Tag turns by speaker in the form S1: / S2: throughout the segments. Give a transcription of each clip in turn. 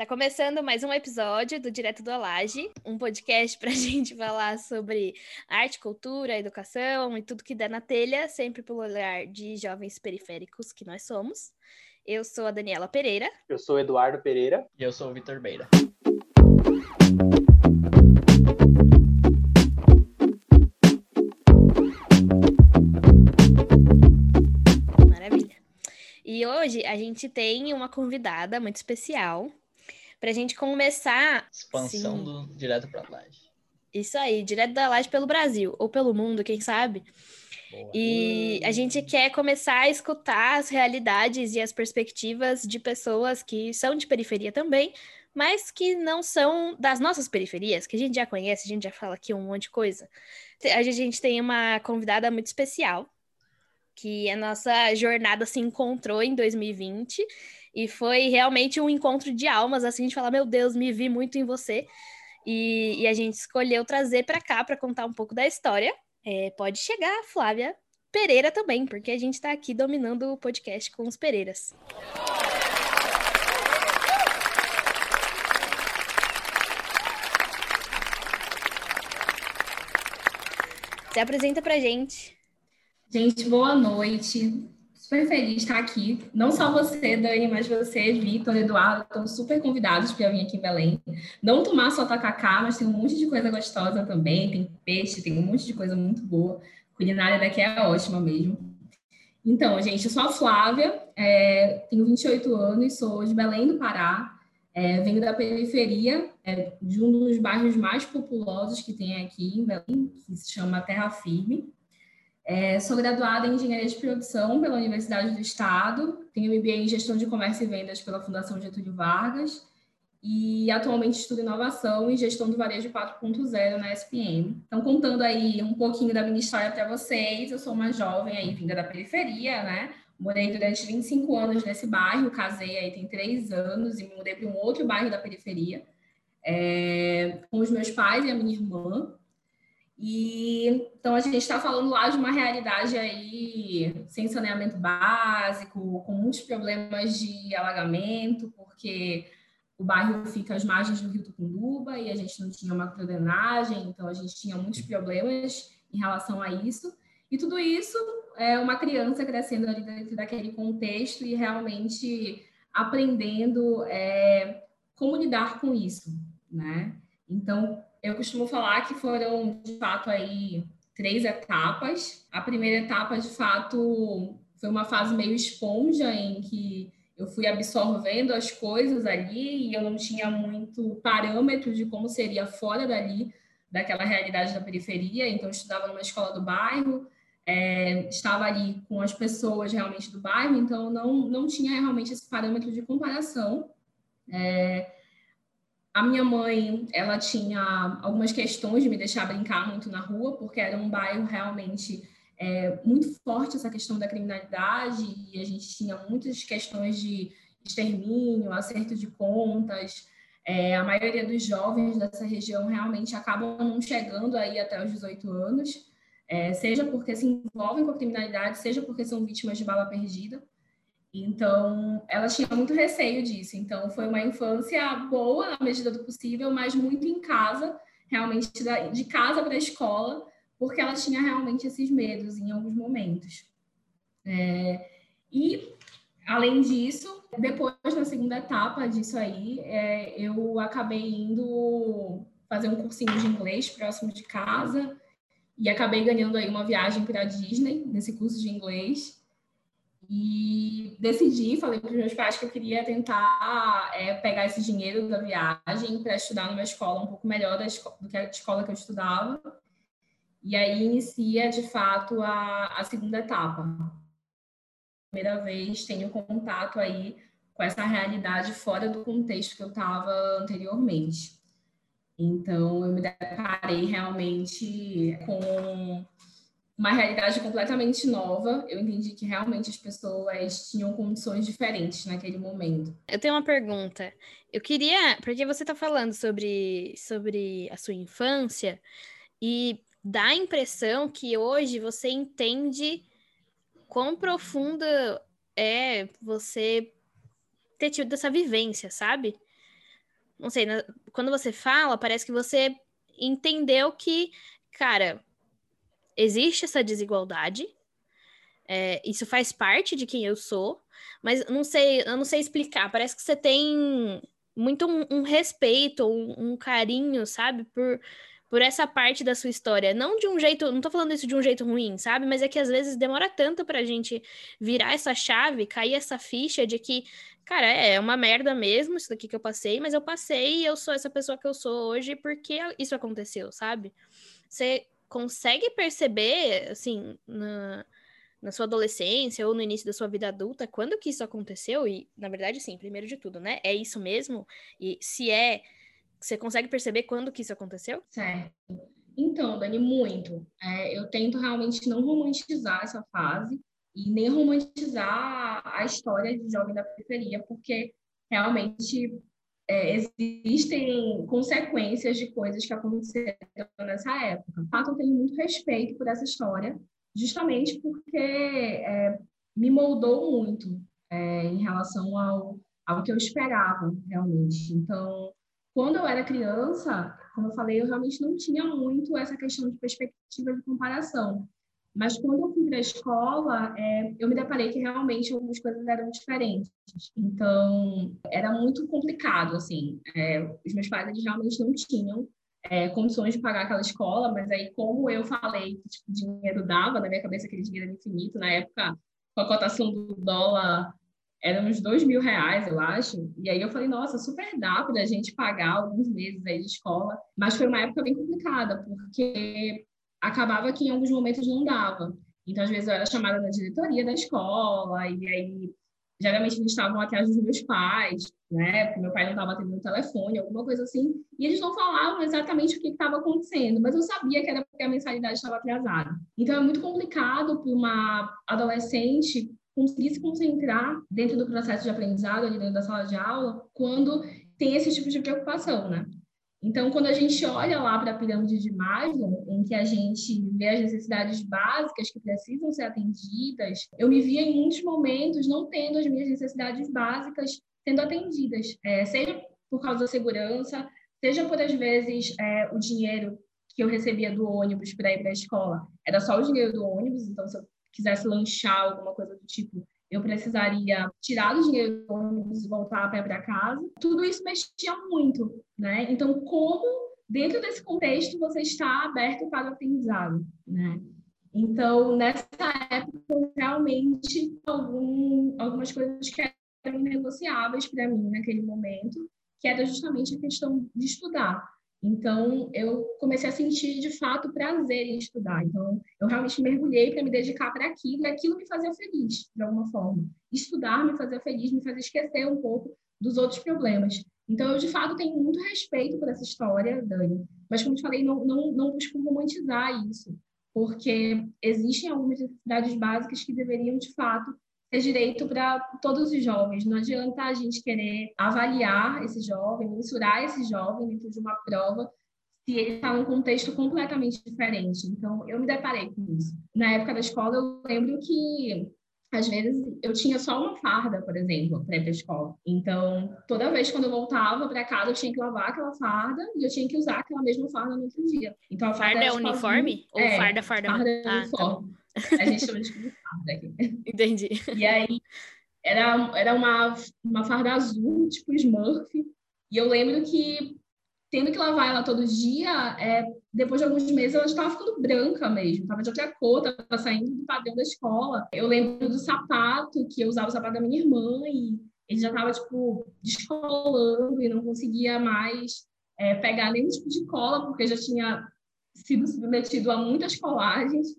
S1: Tá começando mais um episódio do Direto do Alage, um podcast para a gente falar sobre arte, cultura, educação e tudo que der na telha, sempre pelo olhar de jovens periféricos que nós somos. Eu sou a Daniela Pereira.
S2: Eu sou o Eduardo Pereira.
S3: E eu sou o Vitor Beira.
S1: Maravilha. E hoje a gente tem uma convidada muito especial para a gente começar.
S3: Expansão sim. do direto para a laje.
S1: Isso aí, direto da laje pelo Brasil, ou pelo mundo, quem sabe. Boa. E a gente quer começar a escutar as realidades e as perspectivas de pessoas que são de periferia também, mas que não são das nossas periferias, que a gente já conhece, a gente já fala aqui um monte de coisa. A gente tem uma convidada muito especial, que a nossa jornada se encontrou em 2020 e foi realmente um encontro de almas, assim, de falar, meu Deus, me vi muito em você. E, e a gente escolheu trazer para cá para contar um pouco da história. É, pode chegar Flávia Pereira também, porque a gente está aqui dominando o podcast com os Pereiras. Se apresenta pra gente.
S4: Gente, boa noite super feliz de estar aqui. Não só você, Dani, mas você, Vitor, Eduardo, estão super convidados para vir aqui em Belém. Não tomar só tacacá, mas tem um monte de coisa gostosa também. Tem peixe, tem um monte de coisa muito boa. A culinária daqui é ótima mesmo. Então, gente, eu sou a Flávia, é, tenho 28 anos, sou de Belém do Pará. É, venho da periferia, é, de um dos bairros mais populosos que tem aqui em Belém, que se chama Terra Firme. É, sou graduada em Engenharia de Produção pela Universidade do Estado, tenho MBA em Gestão de Comércio e Vendas pela Fundação Getúlio Vargas e atualmente estudo Inovação e Gestão do Varejo 4.0 na SPM. Então, contando aí um pouquinho da minha história para vocês, eu sou uma jovem aí vinda da periferia, né? Morei durante 25 anos nesse bairro, casei aí tem três anos e me mudei para um outro bairro da periferia, é, com os meus pais e a minha irmã. E então a gente está falando lá de uma realidade aí sem saneamento básico, com muitos problemas de alagamento, porque o bairro fica às margens do Rio Tucunduba e a gente não tinha macrodrenagem, então a gente tinha muitos problemas em relação a isso. E tudo isso é uma criança crescendo ali dentro daquele contexto e realmente aprendendo é, como lidar com isso, né? Então, eu costumo falar que foram, de fato, aí três etapas. A primeira etapa, de fato, foi uma fase meio esponja em que eu fui absorvendo as coisas ali e eu não tinha muito parâmetro de como seria fora dali, daquela realidade da periferia. Então, eu estudava numa escola do bairro, é, estava ali com as pessoas realmente do bairro, então não, não tinha realmente esse parâmetro de comparação. É, a minha mãe, ela tinha algumas questões de me deixar brincar muito na rua, porque era um bairro realmente é, muito forte essa questão da criminalidade e a gente tinha muitas questões de extermínio, acerto de contas. É, a maioria dos jovens dessa região realmente acabam não chegando aí até os 18 anos, é, seja porque se envolvem com a criminalidade, seja porque são vítimas de bala perdida. Então, ela tinha muito receio disso. Então, foi uma infância boa na medida do possível, mas muito em casa, realmente de casa para a escola, porque ela tinha realmente esses medos em alguns momentos. É, e, além disso, depois, na segunda etapa disso aí, é, eu acabei indo fazer um cursinho de inglês próximo de casa e acabei ganhando aí uma viagem para a Disney nesse curso de inglês. E decidi, falei para os meus pais que eu queria tentar é, pegar esse dinheiro da viagem para estudar numa escola um pouco melhor do que a escola que eu estudava. E aí inicia, de fato, a, a segunda etapa. Primeira vez tenho contato aí com essa realidade fora do contexto que eu estava anteriormente. Então, eu me deparei realmente com uma realidade completamente nova. Eu entendi que realmente as pessoas tinham condições diferentes naquele momento.
S1: Eu tenho uma pergunta. Eu queria, porque você está falando sobre, sobre a sua infância e dá a impressão que hoje você entende quão profunda é você ter tido essa vivência, sabe? não sei, quando você fala, parece que você entendeu que, cara, existe essa desigualdade, é, isso faz parte de quem eu sou, mas não sei, eu não sei explicar. Parece que você tem muito um, um respeito, um, um, carinho, sabe, por, por essa parte da sua história. Não de um jeito, não tô falando isso de um jeito ruim, sabe? Mas é que às vezes demora tanto pra gente virar essa chave, cair essa ficha de que, cara, é, é uma merda mesmo isso daqui que eu passei, mas eu passei e eu sou essa pessoa que eu sou hoje porque isso aconteceu, sabe? Você consegue perceber, assim, na na sua adolescência ou no início da sua vida adulta, quando que isso aconteceu? E, na verdade, sim, primeiro de tudo, né? É isso mesmo? E se é, você consegue perceber quando que isso aconteceu?
S4: Certo. Então, Dani, muito. É, eu tento realmente não romantizar essa fase e nem romantizar a história de jovem da periferia, porque realmente é, existem consequências de coisas que aconteceram nessa época. Fato, eu tenho muito respeito por essa história, justamente porque é, me moldou muito é, em relação ao, ao que eu esperava, realmente. Então, quando eu era criança, como eu falei, eu realmente não tinha muito essa questão de perspectiva de comparação. Mas quando eu fui para a escola, é, eu me deparei que realmente algumas coisas eram diferentes. Então, era muito complicado, assim. É, os meus pais, eles realmente não tinham é, condições de pagar aquela escola, mas aí como eu falei que tipo, dinheiro dava, na minha cabeça aquele dinheiro era infinito, na época com a cotação do dólar era uns dois mil reais, eu acho, e aí eu falei, nossa, super dá para a gente pagar alguns meses aí de escola, mas foi uma época bem complicada, porque acabava que em alguns momentos não dava. Então, às vezes, eu era chamada na diretoria da escola, e aí geralmente eles estavam atrás dos meus pais, né? Porque meu pai não estava atendendo o telefone, alguma coisa assim, e eles não falavam exatamente o que estava acontecendo, mas eu sabia que era porque a mensalidade estava atrasada. Então é muito complicado para uma adolescente conseguir se concentrar dentro do processo de aprendizado, ali dentro da sala de aula, quando tem esse tipo de preocupação, né? Então, quando a gente olha lá para a pirâmide de Maslow, em que a gente vê as necessidades básicas que precisam ser atendidas, eu me via em muitos momentos não tendo as minhas necessidades básicas sendo atendidas, é, seja por causa da segurança, seja por, às vezes, é, o dinheiro que eu recebia do ônibus para ir para a escola. Era só o dinheiro do ônibus, então se eu quisesse lanchar, alguma coisa do tipo, eu precisaria tirar o dinheiro do ônibus e voltar a pé para casa. Tudo isso mexia muito, né? Então, como dentro desse contexto você está aberto para o aprendizado, né? Então, nessa época, realmente, algum, algumas coisas que eram negociáveis para mim naquele momento, que era justamente a questão de estudar. Então, eu comecei a sentir, de fato, prazer em estudar. Então, eu realmente mergulhei para me dedicar para aquilo, e aquilo me fazia feliz, de alguma forma. Estudar me fazia feliz, me fazia esquecer um pouco dos outros problemas. Então, eu, de fato, tenho muito respeito por essa história, Dani. Mas, como te falei, não, não, não busco romantizar isso, porque existem algumas necessidades básicas que deveriam, de fato, ter direito para todos os jovens. Não adianta a gente querer avaliar esse jovem, mensurar esse jovem dentro de uma prova se ele está num contexto completamente diferente. Então, eu me deparei com isso. Na época da escola, eu lembro que às vezes eu tinha só uma farda, por exemplo, para ir para a escola. Então, toda vez quando eu voltava para casa, eu tinha que lavar aquela farda e eu tinha que usar aquela mesma farda no outro dia. Então,
S1: a farda, farda é uniforme? Ou
S4: é,
S1: farda, farda?
S4: Farda é ah, tá uniforme. Tá a gente chama de farda aqui.
S1: Entendi.
S4: E aí, era, era uma, uma farda azul, tipo Smurf. E eu lembro que, tendo que lavar ela todo dia, é, depois de alguns meses ela estava ficando branca mesmo. Estava de outra cor, estava saindo do padrão da escola. Eu lembro do sapato, que eu usava o sapato da minha irmã e ele já estava, tipo, descolando e não conseguia mais é, pegar nenhum tipo de cola, porque já tinha sido submetido a muitas colagens.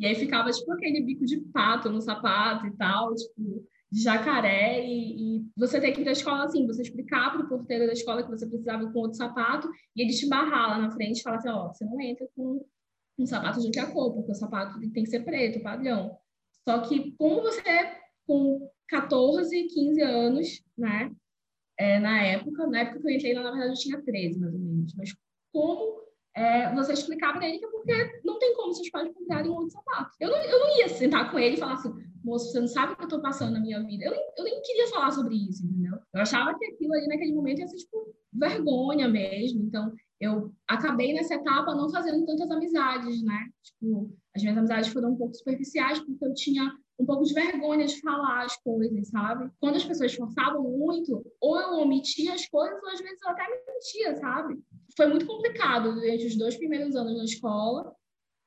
S4: E aí ficava, tipo, aquele bico de pato no sapato e tal, tipo, de jacaré. E, e você tem que ir para a escola assim, você explicar para o porteiro da escola que você precisava com outro sapato, e ele te barrar lá na frente e falar assim: ó, você não entra com um sapato de outra cor, porque o sapato tem que ser preto, padrão. Só que, como você, com 14, 15 anos, né? É, na época, na época que eu entrei, na verdade, eu tinha 13, mais ou menos. Mas como é, você explicar para ele que é porque não tem como vocês podem comprarem um outro sapato. Eu não, eu não ia sentar com ele e falar assim, moço, você não sabe o que eu estou passando na minha vida. Eu nem, eu nem queria falar sobre isso, entendeu? Eu achava que aquilo ali naquele momento ia ser, tipo, vergonha mesmo. Então, eu acabei nessa etapa não fazendo tantas amizades, né? Tipo, as minhas amizades foram um pouco superficiais porque eu tinha um pouco de vergonha de falar as coisas, sabe? Quando as pessoas forçavam muito, ou eu omitia as coisas, ou às vezes eu até mentia, sabe? Foi muito complicado durante os dois primeiros anos na escola.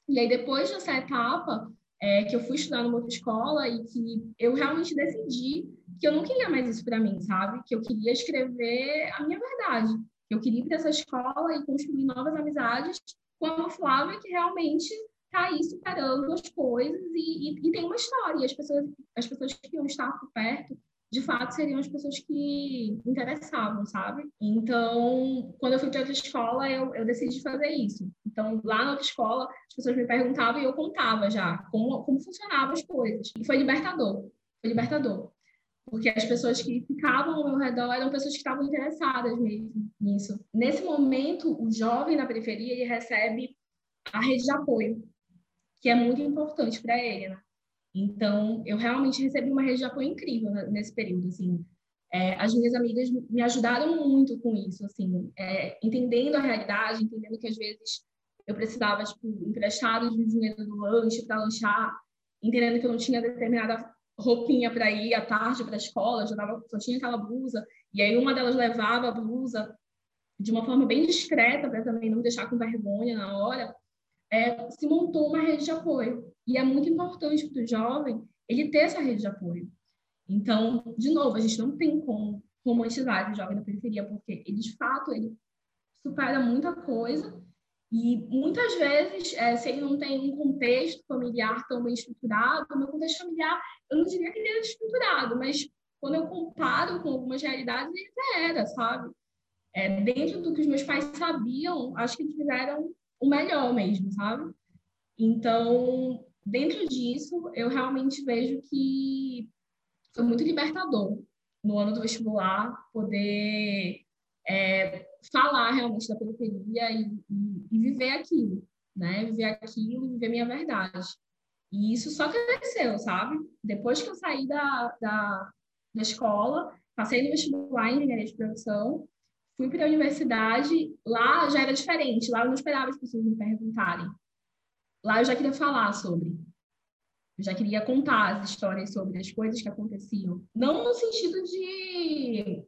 S4: E aí, depois dessa etapa, é, que eu fui estudar numa outra escola e que eu realmente decidi que eu não queria mais isso para mim, sabe? Que eu queria escrever a minha verdade. Eu queria ir para essa escola e construir novas amizades com a Flávia que realmente está aí superando as coisas e, e, e, tem uma história. E as pessoas, as pessoas que iam estar por perto, de fato, seriam as pessoas que interessavam, sabe? Então, quando eu fui para outra escola, eu, eu decidi fazer isso. Então, lá na outra escola, as pessoas me perguntavam e eu contava já como, como funcionavam as coisas. E foi libertador. Foi libertador. Porque as pessoas que ficavam ao meu redor eram pessoas que estavam interessadas mesmo nisso. Nesse momento, o jovem na periferia ele recebe a rede de apoio que é muito importante para ele, né? Então, eu realmente recebi uma rede de apoio incrível nesse período, assim. É, as minhas amigas me ajudaram muito com isso, assim, é, entendendo a realidade, entendendo que às vezes eu precisava, tipo, emprestado de dinheiro do lanche para lanchar, entendendo que eu não tinha determinada roupinha para ir à tarde para a escola, já dava, só tinha aquela blusa, e aí uma delas levava a blusa de uma forma bem discreta para também não deixar com vergonha na hora é, se montou uma rede de apoio. E é muito importante para o jovem ele ter essa rede de apoio. Então, de novo, a gente não tem como romantizar o jovem da periferia, porque ele, de fato, ele supera muita coisa e muitas vezes, é, se ele não tem um contexto familiar tão bem estruturado, meu contexto familiar, eu não diria que ele era estruturado, mas quando eu comparo com algumas realidades, ele até era, sabe? É, dentro do que os meus pais sabiam, acho que eles fizeram o melhor mesmo, sabe? Então, dentro disso, eu realmente vejo que foi muito libertador no ano do vestibular poder é, falar realmente da periferia e, e, e, viver aquilo, né? Viver aquilo viver minha verdade. E isso só cresceu, sabe? Depois que eu saí da, da, da escola, passei no vestibular em engenharia de produção, Fui para a universidade, lá já era diferente, lá eu não esperava as pessoas me perguntarem. Lá eu já queria falar sobre. Eu já queria contar as histórias sobre as coisas que aconteciam. Não no sentido de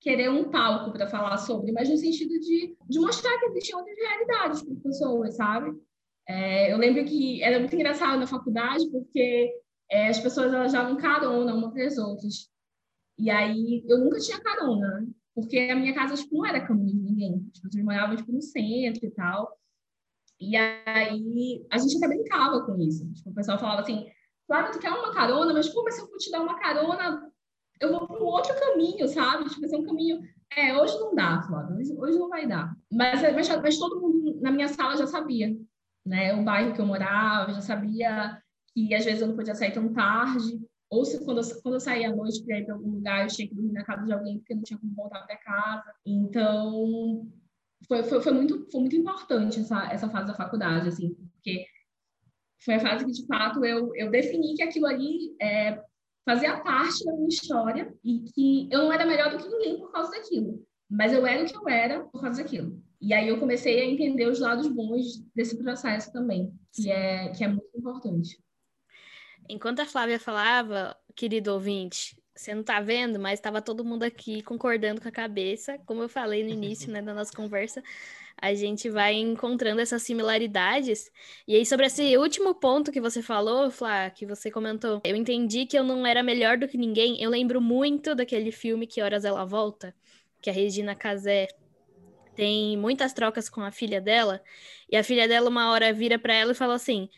S4: querer um palco para falar sobre, mas no sentido de, de mostrar que existiam outras realidades para as pessoas, sabe? É, eu lembro que era muito engraçado na faculdade, porque é, as pessoas elas davam carona uma para as outras. E aí eu nunca tinha carona, porque a minha casa tipo, não era caminho de ninguém. As pessoas moravam tipo, no centro e tal. E aí a gente até brincava com isso. Tipo, o pessoal falava assim: Flávia, tu quer uma carona, mas como se eu for te dar uma carona, eu vou para um outro caminho, sabe? Tipo, assim, um caminho. É, hoje não dá, Flávia, hoje, hoje não vai dar. Mas, mas, mas todo mundo na minha sala já sabia, né? O bairro que eu morava, já sabia que às vezes eu não podia sair tão tarde ou se quando eu, quando eu saía à noite para ir para algum lugar, eu tinha que dormir na casa de alguém porque não tinha como voltar para casa. Então, foi, foi, foi, muito, foi muito importante essa, essa fase da faculdade, assim, porque foi a fase que, de fato, eu, eu defini que aquilo ali é, fazia parte da minha história e que eu não era melhor do que ninguém por causa daquilo, mas eu era o que eu era por causa daquilo. E aí eu comecei a entender os lados bons desse processo também, que é, que é muito importante.
S1: Enquanto a Flávia falava, querido ouvinte, você não tá vendo, mas estava todo mundo aqui concordando com a cabeça. Como eu falei no início né, da nossa conversa, a gente vai encontrando essas similaridades. E aí, sobre esse último ponto que você falou, Flá, que você comentou, eu entendi que eu não era melhor do que ninguém. Eu lembro muito daquele filme Que Horas Ela Volta, que a Regina Casé tem muitas trocas com a filha dela, e a filha dela uma hora vira para ela e fala assim: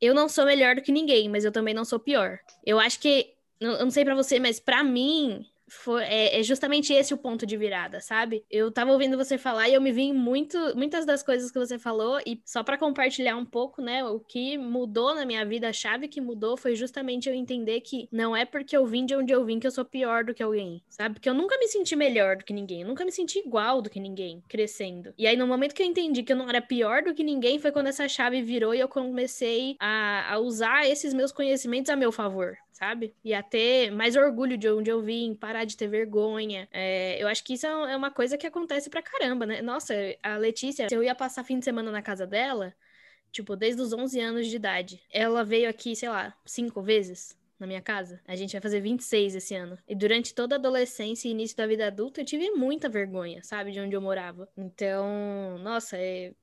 S1: eu não sou melhor do que ninguém, mas eu também não sou pior. Eu acho que, eu não sei para você, mas para mim, foi, é, é, justamente esse o ponto de virada, sabe? Eu tava ouvindo você falar e eu me vi muito, muitas das coisas que você falou, e só para compartilhar um pouco, né? O que mudou na minha vida, a chave que mudou foi justamente eu entender que não é porque eu vim de onde eu vim que eu sou pior do que alguém, sabe? Porque eu nunca me senti melhor do que ninguém, eu nunca me senti igual do que ninguém, crescendo. E aí, no momento que eu entendi que eu não era pior do que ninguém, foi quando essa chave virou e eu comecei a, a usar esses meus conhecimentos a meu favor, sabe? Ia ter mais orgulho de onde eu vim, parar de ter vergonha. É, eu acho que isso é, é uma coisa que acontece pra caramba, né? Nossa, a Letícia, se eu ia passar fim de semana na casa dela, tipo, desde os 11 anos de idade, ela veio aqui, sei lá, cinco vezes na minha casa. A gente vai fazer 26 esse ano. E durante toda a adolescência e início da vida adulta, eu tive muita vergonha, sabe, de onde eu morava. Então, nossa, é...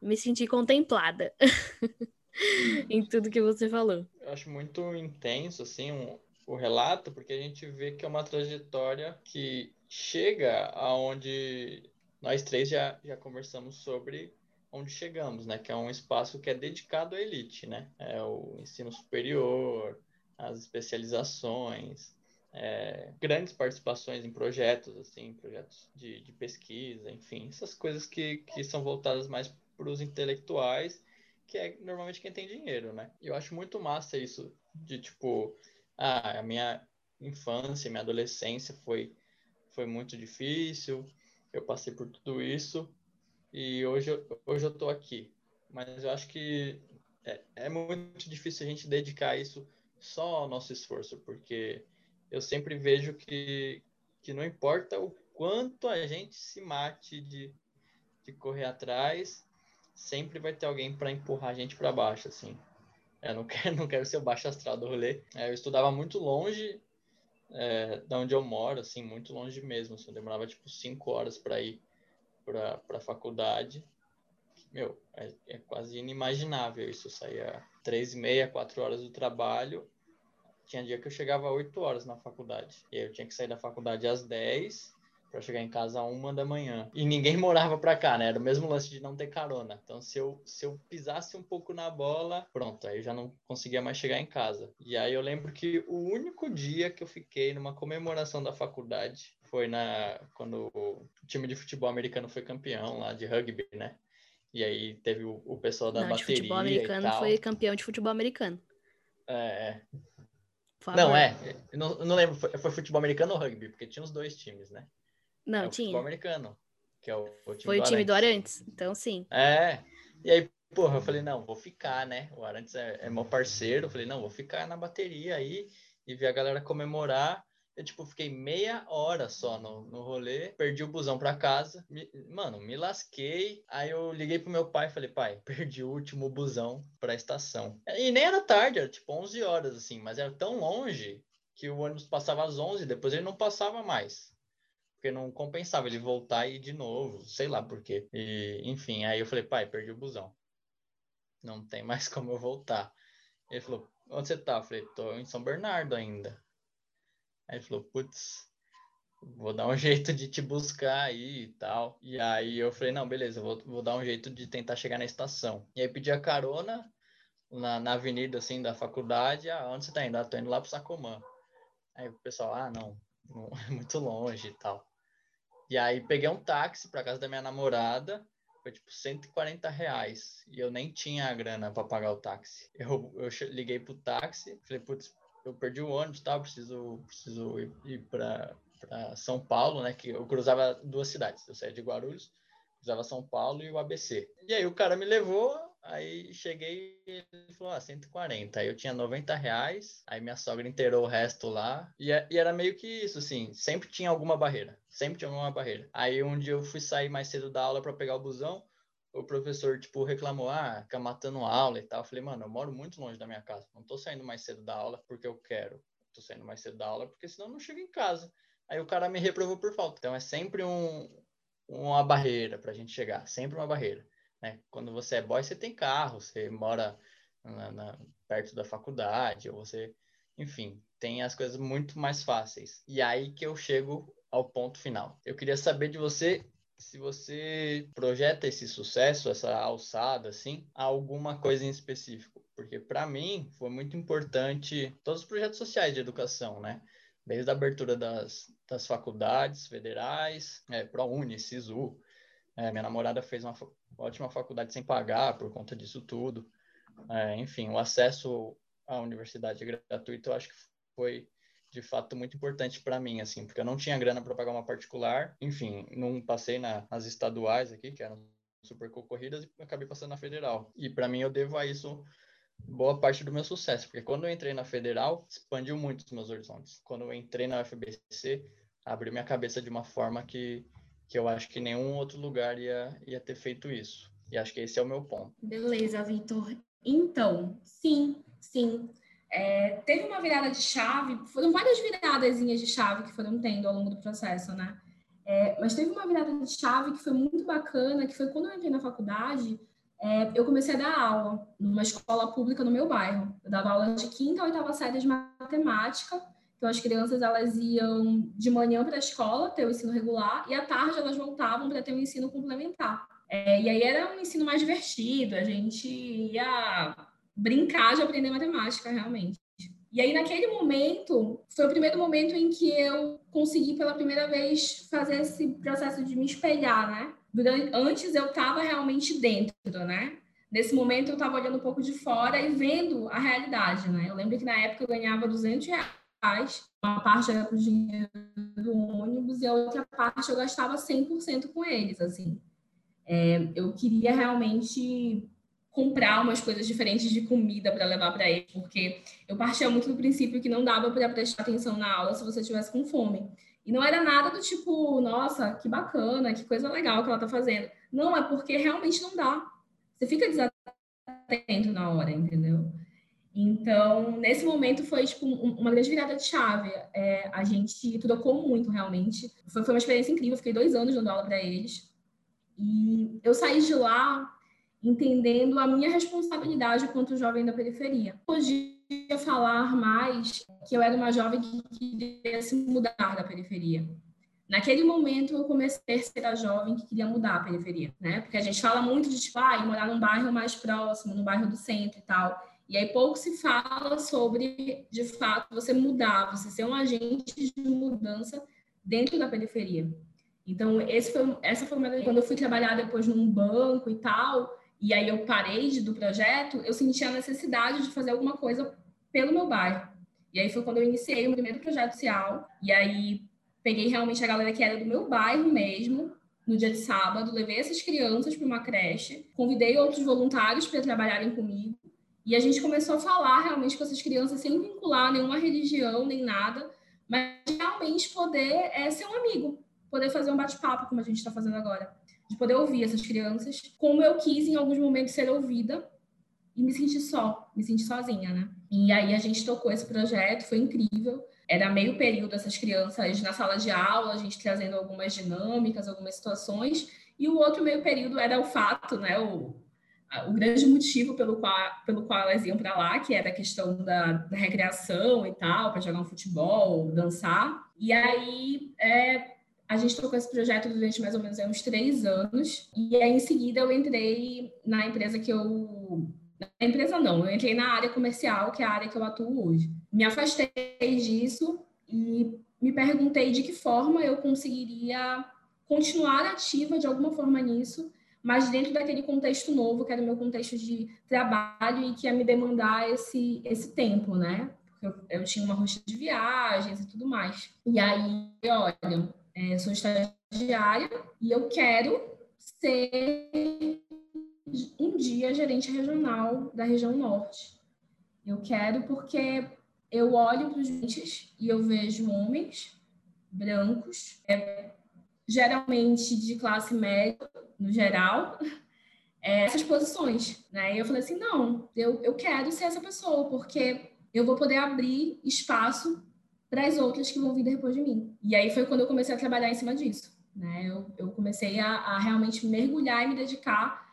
S1: me senti contemplada. em tudo que você falou.
S3: Eu acho muito intenso, assim, um, o relato, porque a gente vê que é uma trajetória que chega aonde nós três já, já conversamos sobre onde chegamos, né? Que é um espaço que é dedicado à elite, né? É o ensino superior, as especializações, é, grandes participações em projetos, assim, projetos de, de pesquisa, enfim, essas coisas que, que são voltadas mais para os intelectuais que é normalmente quem tem dinheiro, né? Eu acho muito massa isso de tipo, ah, a minha infância, minha adolescência foi foi muito difícil, eu passei por tudo isso e hoje hoje eu tô aqui. Mas eu acho que é, é muito difícil a gente dedicar isso só ao nosso esforço, porque eu sempre vejo que, que não importa o quanto a gente se mate de, de correr atrás, sempre vai ter alguém para empurrar a gente para baixo, assim. Eu não quero, não quero ser o baixo astral do rolê. É, eu estudava muito longe é, da onde eu moro, assim, muito longe mesmo. Assim, eu demorava, tipo, cinco horas para ir para a faculdade. Meu, é, é, quase inimaginável isso. Eu saía três e meia, quatro horas do trabalho. Tinha dia que eu chegava oito horas na faculdade. E aí eu tinha que sair da faculdade às dez para chegar em casa a uma da manhã. E ninguém morava para cá, né? Era o mesmo lance de não ter carona. Então, se eu, se eu pisasse um pouco na bola, pronto, aí eu já não conseguia mais chegar em casa. E aí eu lembro que o único dia que eu fiquei numa comemoração da faculdade foi na quando o time de futebol americano foi campeão lá de rugby, né? E aí teve o, o pessoal da
S1: não,
S3: bateria
S1: de futebol americano foi campeão de futebol americano.
S3: É, é. Não, é. não, não lembro, foi, foi futebol americano ou rugby, porque tinha os dois times, né?
S1: Não,
S3: é
S1: tinha.
S3: O americano, que é o, o time
S1: Foi
S3: do
S1: o time do Arantes, então sim.
S3: É. E aí, porra, eu falei, não, vou ficar, né? O Arantes é, é meu parceiro. Eu falei, não, vou ficar na bateria aí e ver a galera comemorar. Eu, tipo, fiquei meia hora só no, no rolê, perdi o busão pra casa. Me, mano, me lasquei. Aí eu liguei pro meu pai e falei, pai, perdi o último busão pra estação. E nem era tarde, era tipo 11 horas, assim, mas era tão longe que o ônibus passava às 11, depois ele não passava mais porque não compensava ele voltar e ir de novo, sei lá por quê. E, enfim, aí eu falei, pai, perdi o busão. Não tem mais como eu voltar. Ele falou, onde você tá? Eu falei, tô em São Bernardo ainda. Aí ele falou, putz, vou dar um jeito de te buscar aí e tal. E aí eu falei, não, beleza, vou, vou dar um jeito de tentar chegar na estação. E aí pedi a carona na, na avenida, assim, da faculdade. Ah, onde você tá indo? Ah, tô indo lá pro Sacomã. Aí o pessoal, ah, não, não é muito longe e tal. E aí peguei um táxi para casa da minha namorada, foi tipo 140 reais. E eu nem tinha a grana para pagar o táxi. Eu, eu liguei pro táxi, falei, putz, eu perdi o ônibus, tá? preciso, preciso ir, ir para São Paulo, né? Que eu cruzava duas cidades. Eu saía de Guarulhos, cruzava São Paulo e o ABC. E aí o cara me levou, Aí cheguei e ele falou, ah, 140. Aí eu tinha 90 reais, aí minha sogra inteirou o resto lá. E, e, era meio que isso, assim, sempre tinha alguma barreira. Sempre tinha alguma barreira. Aí um dia eu fui sair mais cedo da aula para pegar o busão, o professor, tipo, reclamou, ah, fica matando aula e tal. Eu falei, mano, eu moro muito longe da minha casa. Não tô saindo mais cedo da aula porque eu quero. Tô saindo mais cedo da aula porque senão eu não chego em casa. Aí o cara me reprovou por falta. Então é sempre um, uma barreira pra gente chegar. Sempre uma barreira. Né? Quando você é boy, você tem carro, você mora na, na, perto da faculdade, ou você, enfim, tem as coisas muito mais fáceis. E aí que eu chego ao ponto final. Eu queria saber de você se você projeta esse sucesso, essa alçada, assim, a alguma coisa em específico. Porque para mim foi muito importante todos os projetos sociais de educação, né? Desde a abertura das, das faculdades federais, é, ProUni, SISU, é, minha namorada fez uma ótima faculdade sem pagar por conta disso tudo. É, enfim, o acesso à universidade gratuito eu acho que foi de fato muito importante para mim, assim, porque eu não tinha grana para pagar uma particular. Enfim, não passei na, nas estaduais aqui, que eram super concorridas, e acabei passando na federal. E para mim eu devo a isso boa parte do meu sucesso, porque quando eu entrei na federal, expandiu muito os meus horizontes. Quando eu entrei na UFBC, abriu minha cabeça de uma forma que, que eu acho que nenhum outro lugar ia, ia ter feito isso. E acho que esse é o meu ponto.
S4: Beleza, Vitor. Então, sim, sim. É, teve uma virada de chave, foram várias viradazinhas de chave que foram tendo ao longo do processo, né? É, mas teve uma virada de chave que foi muito bacana, que foi quando eu entrei na faculdade, é, eu comecei a dar aula numa escola pública no meu bairro. Eu dava aula de quinta a oitava série de matemática. Então, as crianças elas iam de manhã para a escola ter o ensino regular e à tarde elas voltavam para ter o ensino complementar. É, e aí era um ensino mais divertido, a gente ia brincar de aprender matemática, realmente. E aí, naquele momento, foi o primeiro momento em que eu consegui pela primeira vez fazer esse processo de me espelhar, né? Durante, antes eu estava realmente dentro, né? Nesse momento eu estava olhando um pouco de fora e vendo a realidade, né? Eu lembro que na época eu ganhava 200 reais, uma parte era para o dinheiro do ônibus e a outra parte eu gastava 100% com eles, assim. É, eu queria realmente comprar umas coisas diferentes de comida para levar para ele, porque eu partia muito do princípio que não dava para prestar atenção na aula se você tivesse com fome. E não era nada do tipo, nossa, que bacana, que coisa legal que ela está fazendo. Não, é porque realmente não dá. Você fica desatento na hora, entendeu? Então, nesse momento foi tipo uma grande virada de chave. É, a gente trocou muito, realmente. Foi, foi uma experiência incrível. fiquei dois anos dando aula para eles. E eu saí de lá entendendo a minha responsabilidade quanto jovem da periferia. Podia falar mais que eu era uma jovem que queria se mudar da periferia. Naquele momento eu comecei a ser a jovem que queria mudar a periferia, né? Porque a gente fala muito de tipo, ah, morar num bairro mais próximo, no bairro do centro e tal. E aí pouco se fala sobre, de fato, você mudar, você ser um agente de mudança dentro da periferia. Então, foi, essa foi uma quando eu fui trabalhar depois num banco e tal, e aí eu parei de, do projeto, eu senti a necessidade de fazer alguma coisa pelo meu bairro. E aí foi quando eu iniciei o primeiro projeto social, e aí peguei realmente a galera que era do meu bairro mesmo, no dia de sábado, levei essas crianças para uma creche, convidei outros voluntários para trabalharem comigo, e a gente começou a falar realmente com essas crianças sem vincular nenhuma religião nem nada, mas realmente poder é, ser um amigo, poder fazer um bate-papo como a gente está fazendo agora de poder ouvir essas crianças, como eu quis em alguns momentos ser ouvida e me sentir só, me sentir sozinha, né? E aí a gente tocou esse projeto, foi incrível. Era meio período essas crianças na sala de aula, a gente trazendo algumas dinâmicas, algumas situações, e o outro meio período era o fato, né, o, o grande motivo pelo qual, pelo qual elas iam para lá, que era a questão da, da recreação e tal, para jogar um futebol, dançar. E aí é, a gente tocou esse projeto durante mais ou menos uns três anos. E aí, em seguida, eu entrei na empresa que eu. Na empresa não, eu entrei na área comercial, que é a área que eu atuo hoje. Me afastei disso e me perguntei de que forma eu conseguiria continuar ativa de alguma forma nisso, mas dentro daquele contexto novo, que era o meu contexto de trabalho e que ia me demandar esse, esse tempo, né? Porque eu, eu tinha uma rotina de viagens e tudo mais. E aí, olha, é, sou estagiária e eu quero ser um dia gerente regional da região norte. Eu quero porque eu olho para os gente e eu vejo homens brancos, é, geralmente de classe média, no geral, é, essas posições. Né? E eu falei assim, não, eu, eu quero ser essa pessoa, porque eu vou poder abrir espaço para as outras que vão vir depois de mim. E aí foi quando eu comecei a trabalhar em cima disso. Né? Eu, eu comecei a, a, realmente mergulhar e me dedicar.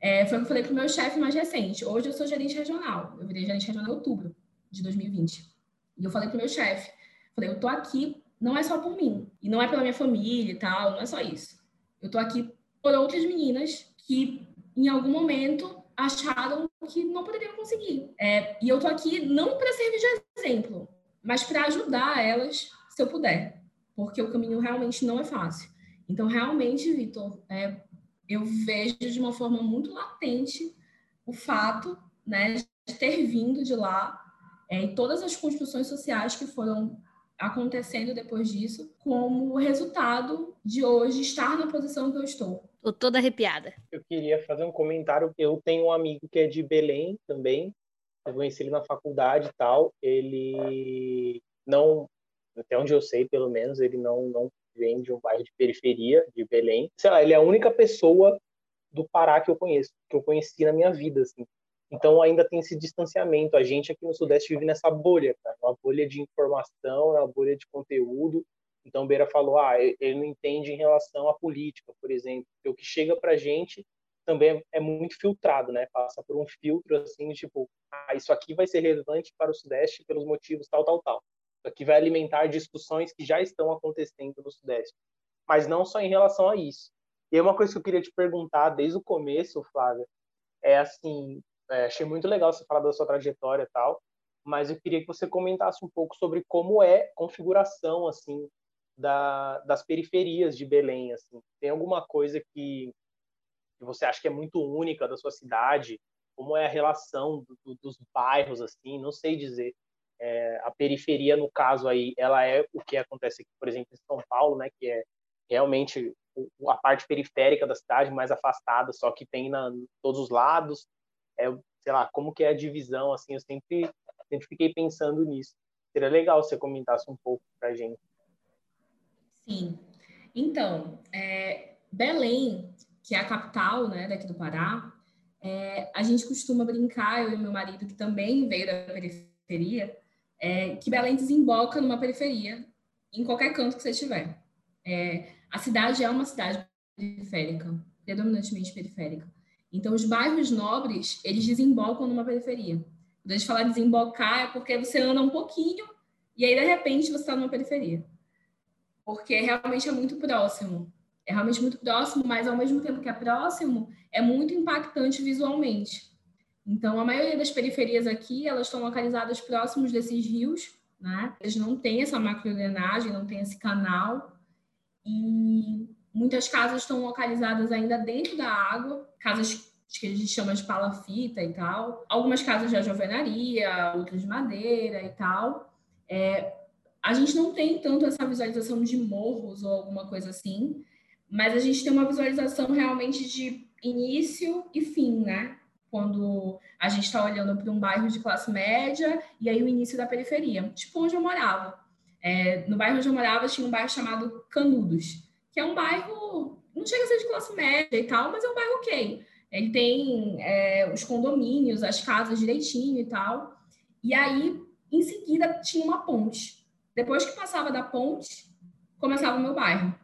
S4: É, foi o que eu falei para o meu chefe mais recente. Hoje eu sou gerente regional. Eu virei gerente regional em outubro de 2020. E eu falei para o meu chefe, falei, eu tô aqui não é só por mim. E não é pela minha família e tal, não é só isso. Eu tô aqui por outras meninas que, em algum momento, acharam que não poderiam conseguir. É, e eu tô aqui não para servir de exemplo, mas para ajudar elas, se eu puder, porque o caminho realmente não é fácil. Então, realmente, Vitor, é, eu vejo de uma forma muito latente o fato né, de ter vindo de lá é, e todas as construções sociais que foram acontecendo depois disso, como resultado de hoje estar na posição que eu estou.
S1: Estou toda arrepiada.
S2: Eu queria fazer um comentário. Eu tenho um amigo que é de Belém também, eu conheci ele na faculdade e tal, ele não, até onde eu sei, pelo menos, ele não, não vem de um bairro de periferia, de Belém. Sei lá, ele é a única pessoa do Pará que eu conheço, que eu conheci na minha vida, assim. Então ainda tem esse distanciamento. A gente aqui no Sudeste vive nessa bolha, cara, uma bolha de informação, uma bolha de conteúdo. Então Beira falou, ah, ele não entende em relação à política, por exemplo. Porque o que chega para a gente também é muito filtrado, né? Passa por um filtro assim, tipo, ah, isso aqui vai ser relevante para o Sudeste pelos motivos tal, tal, tal. Isso aqui vai alimentar discussões que já estão acontecendo no Sudeste. Mas não só em relação a isso. E uma coisa que eu queria te perguntar desde o começo, Flávia, é assim, é, achei muito legal você falar da sua trajetória e tal, mas eu queria que você comentasse um pouco sobre como é configuração assim da, das periferias de Belém, assim. Tem alguma coisa que que você acha que é muito única da sua cidade? Como é a relação do, do, dos bairros, assim? Não sei dizer. É, a periferia, no caso aí, ela é o que acontece aqui, por exemplo, em São Paulo, né? Que é realmente a parte periférica da cidade, mais afastada, só que tem na todos os lados. É, sei lá, como que é a divisão, assim, eu sempre, sempre fiquei pensando nisso. Seria legal se você comentasse um pouco para a gente.
S4: Sim. Então, é, Belém que é a capital né, daqui do Pará, é, a gente costuma brincar, eu e meu marido, que também veio da periferia, é, que Belém desemboca numa periferia, em qualquer canto que você estiver. É, a cidade é uma cidade periférica, predominantemente periférica. Então, os bairros nobres, eles desembocam numa periferia. Quando a gente fala desembocar, é porque você anda um pouquinho e aí, de repente, você está numa periferia. Porque realmente é muito próximo é realmente muito próximo, mas ao mesmo tempo que é próximo, é muito impactante visualmente. Então, a maioria das periferias aqui, elas estão localizadas próximos desses rios, né? Eles não têm essa macrodrenagem, não tem esse canal. E muitas casas estão localizadas ainda dentro da água, casas que a gente chama de palafita e tal. Algumas casas de alvenaria, outras de madeira e tal. É, a gente não tem tanto essa visualização de morros ou alguma coisa assim, mas a gente tem uma visualização realmente de início e fim, né? Quando a gente está olhando para um bairro de classe média e aí o início da periferia, tipo onde eu morava. É, no bairro onde eu morava tinha um bairro chamado Canudos, que é um bairro, não chega a ser de classe média e tal, mas é um bairro ok. Ele tem é, os condomínios, as casas direitinho e tal. E aí, em seguida, tinha uma ponte. Depois que passava da ponte, começava o meu bairro.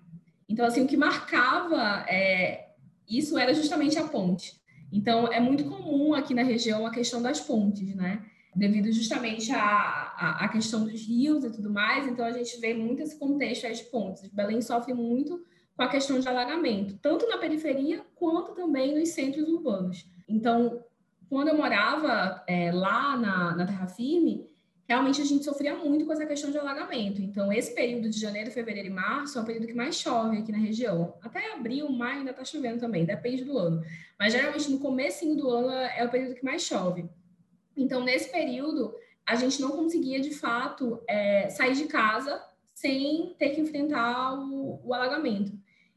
S4: Então, assim, o que marcava é, isso era justamente a ponte. Então, é muito comum aqui na região a questão das pontes, né? Devido justamente à, questão dos rios e tudo mais, então a gente vê muito esse contexto de pontes. Belém sofre muito com a questão de alagamento, tanto na periferia quanto também nos centros urbanos. Então, quando eu morava é, lá na, na Terra Firme, realmente a gente sofria muito com essa questão de alagamento. Então, esse período de janeiro, fevereiro e março é o período que mais chove aqui na região. Até abril, maio ainda está chovendo também, depende do ano. Mas geralmente no começo do ano é o período que mais chove. Então, nesse período, a gente não conseguia, de fato, é, sair de casa sem ter que enfrentar o, o alagamento.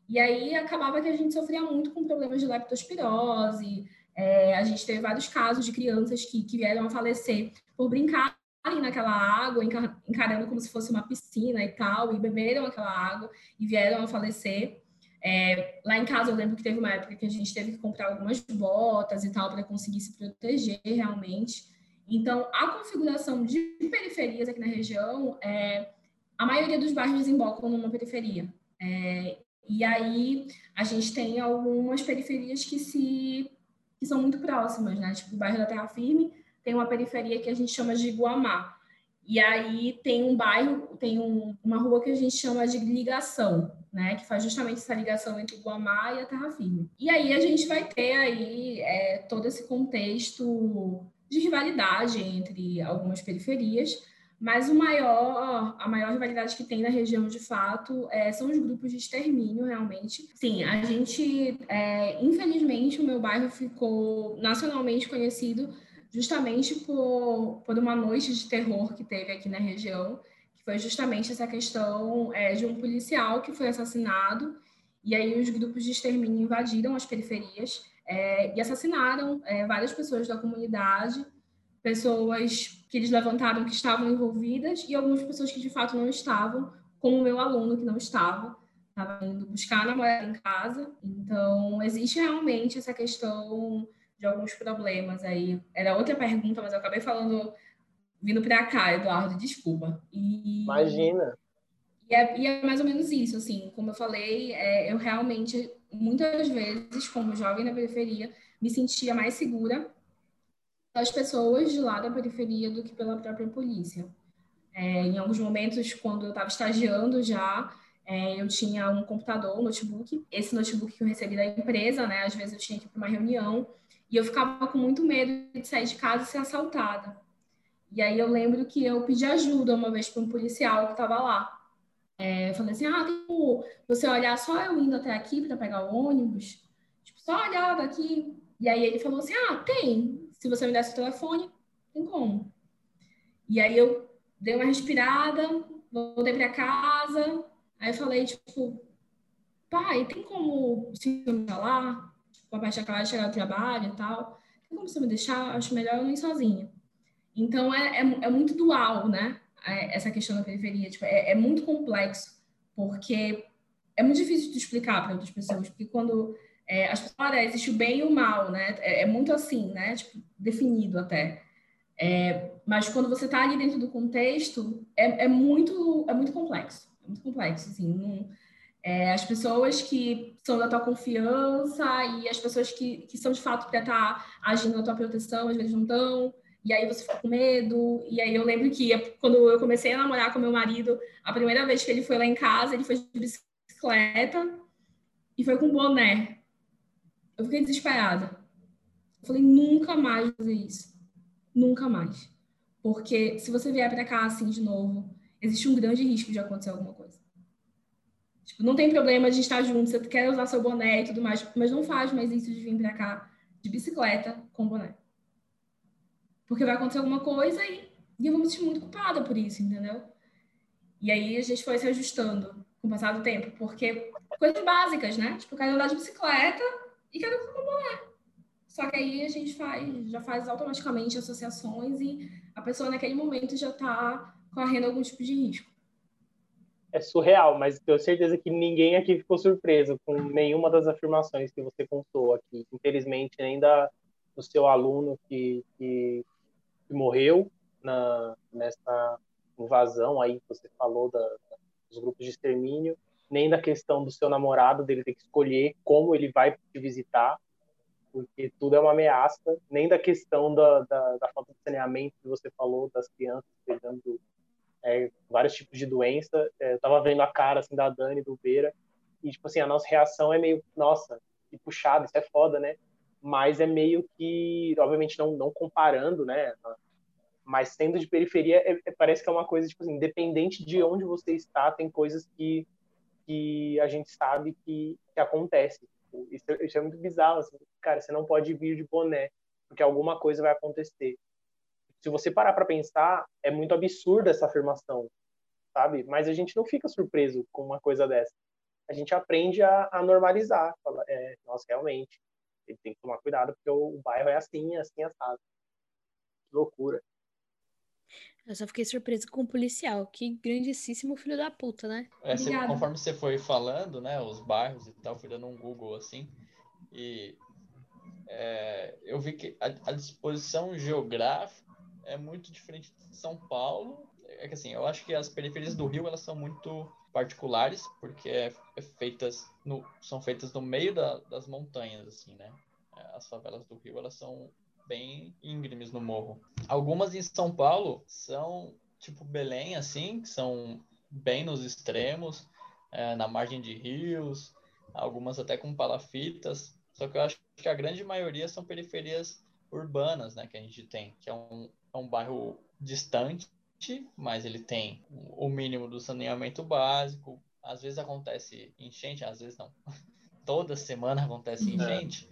S4: E aí acabava que a gente sofria muito com problemas de leptospirose. É, a gente teve vários casos de crianças que, que vieram a falecer por brincar naquela água, encarando como se fosse uma piscina e tal, e beberam aquela água e vieram a falecer. É, lá em casa eu lembro que teve uma época que a gente teve que comprar algumas botas e tal para conseguir se proteger realmente. Então, a configuração de periferias aqui na região, é, a maioria dos bairros desembocam numa periferia. É, e aí a gente tem algumas periferias que se que são muito próximas, né? Tipo o bairro da Terra Firme tem uma periferia que a gente chama de Guamá. E aí tem um bairro, tem um, uma rua que a gente chama de ligação, né? Que faz justamente essa ligação entre Guamá e a Terra Firme. E aí a gente vai ter aí é, todo esse contexto de rivalidade entre algumas periferias, mas o maior, a maior rivalidade que tem na região, de fato, é, são os grupos de extermínio, realmente. Sim, a gente, é, infelizmente, o meu bairro ficou nacionalmente conhecido justamente por, por uma noite de terror que teve aqui na região, que foi justamente essa questão é, de um policial que foi assassinado, e aí os grupos de extermínio invadiram as periferias é, e assassinaram é, várias pessoas da comunidade, pessoas que eles levantaram que estavam envolvidas e algumas pessoas que de fato não estavam, como o meu aluno que não estava, estava indo buscar a namorada em casa. Então, existe realmente essa questão de alguns problemas aí. Era outra pergunta, mas eu acabei falando, vindo para cá, Eduardo, desculpa.
S2: E... Imagina.
S4: E é, e é, mais ou menos isso, assim, como eu falei, é, eu realmente, muitas vezes, como jovem na periferia, me sentia mais segura das pessoas de lá da periferia do que pela própria polícia. É, em alguns momentos, quando eu estava estagiando já, eu tinha um computador, um notebook. Esse notebook que eu recebi da empresa, né? Às vezes eu tinha que ir para uma reunião e eu ficava com muito medo de sair de casa e ser assaltada. E aí eu lembro que eu pedi ajuda uma vez para um policial que estava lá. É, eu falei assim, ah, como você olhar só eu indo até aqui para pegar o ônibus? Tipo, só olhar daqui. E aí ele falou assim, ah, tem. Se você me desse o telefone, tem como. E aí eu dei uma respirada, voltei para casa, aí eu falei, tipo, pai, tem como se me lá? Tipo, a parte acabar de chegar do trabalho e tal. Tem como você me deixar? Acho melhor eu não ir sozinha. Então, é, é, é muito dual, né? É, essa questão da periferia. Tipo, é, é, muito complexo, porque é muito difícil de explicar para outras pessoas, porque quando é, as pessoas, olha, existe o bem e o mal, né? É, é muito assim, né? Tipo, definido até. É, mas quando você está ali dentro do contexto, é, é, muito, é muito complexo. É muito complexo, assim. Não, é, as pessoas que são da tua confiança e as pessoas que, que são de fato para estar tá agindo na tua proteção, às vezes não estão e aí você fica com medo. E aí eu lembro que quando eu comecei a namorar com meu marido, a primeira vez que ele foi lá em casa, ele foi de bicicleta e foi com boné. Eu fiquei desesperada. Eu falei, nunca mais fazer isso. Nunca mais. Porque se você vier para cá assim de novo, existe um grande risco de acontecer alguma coisa. Tipo, não tem problema de estar junto, você quer usar seu boné e tudo mais, mas não faz mais isso de vir para cá de bicicleta com boné porque vai acontecer alguma coisa e, e eu vou me sentir muito culpada por isso, entendeu? E aí a gente foi se ajustando com o passar do tempo, porque coisas básicas, né? Tipo, quero andar de bicicleta e quero com boné. Só que aí a gente faz, já faz automaticamente associações e a pessoa naquele momento já está correndo algum tipo de risco.
S2: É surreal, mas tenho certeza que ninguém aqui ficou surpreso com nenhuma das afirmações que você contou aqui. Infelizmente, nem do seu aluno que, que que morreu na, nessa invasão aí que você falou da, dos grupos de extermínio, nem da questão do seu namorado, dele ter que escolher como ele vai te visitar, porque tudo é uma ameaça, nem da questão da, da, da falta de saneamento que você falou, das crianças pegando é, vários tipos de doença. É, eu tava vendo a cara assim, da Dani, do Beira, e tipo assim, a nossa reação é meio, nossa, que puxado, isso é foda, né? mas é meio que, obviamente, não, não comparando, né? Mas sendo de periferia, é, é, parece que é uma coisa, tipo assim, independente de onde você está, tem coisas que, que a gente sabe que, que acontece. Isso, isso é muito bizarro, assim. Cara, você não pode vir de boné, porque alguma coisa vai acontecer. Se você parar para pensar, é muito absurda essa afirmação, sabe? Mas a gente não fica surpreso com uma coisa dessa. A gente aprende a, a normalizar. Fala, é, nossa, realmente, ele tem que tomar cuidado, porque o, o bairro é assim, assim, assado. Que loucura.
S1: Eu só fiquei surpresa com o policial. Que grandíssimo filho da puta, né?
S3: É, você, conforme você foi falando, né, os bairros e tal, fui dando um Google assim, e é, eu vi que a, a, disposição geográfica é muito diferente de São Paulo. É que assim, eu acho que as periferias do Rio elas são muito particulares, porque é, é feitas no, são feitas no meio da, das montanhas, assim, né? É, as favelas do Rio, elas são bem íngremes no morro. Algumas em São Paulo são tipo Belém, assim, que são bem nos extremos, é, na margem de rios, algumas até com palafitas. Só que eu acho que a grande maioria são periferias urbanas, né, que a gente tem, que é um, é um bairro distante, mas ele tem o mínimo do saneamento básico. Às vezes acontece enchente, às vezes não. Toda semana acontece uhum. enchente,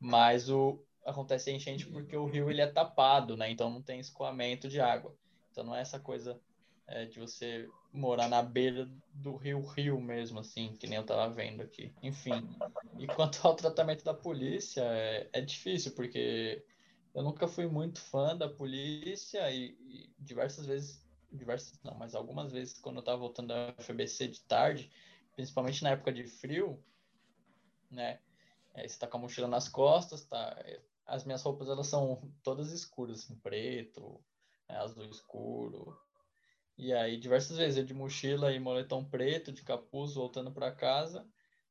S3: mas o acontece enchente porque o rio ele é tapado, né? Então não tem escoamento de água. Então não é essa coisa é, de você morar na beira do rio Rio mesmo, assim, que nem eu tava vendo aqui. Enfim. E quanto ao tratamento da polícia, é, é difícil, porque eu nunca fui muito fã da polícia e, e diversas vezes, diversas não, mas algumas vezes quando eu tava voltando da FBC de tarde, principalmente na época de frio, né? É, você tá com a mochila nas costas, tá? As minhas roupas elas são todas escuras, assim, preto, né, azul escuro. E aí diversas vezes eu de mochila e moletom preto, de capuz, voltando para casa.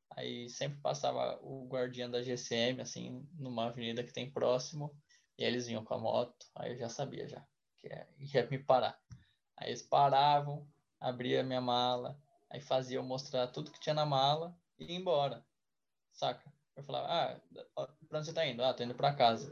S3: Aí sempre passava o guardião da GCM, assim, numa avenida que tem próximo. E aí eles vinham com a moto, aí eu já sabia já que ia me parar. Aí eles paravam, abria minha mala, aí fazia eu mostrar tudo que tinha na mala e ia embora, saca? Eu falava, ah, pra onde você tá indo? Ah, tô indo pra casa.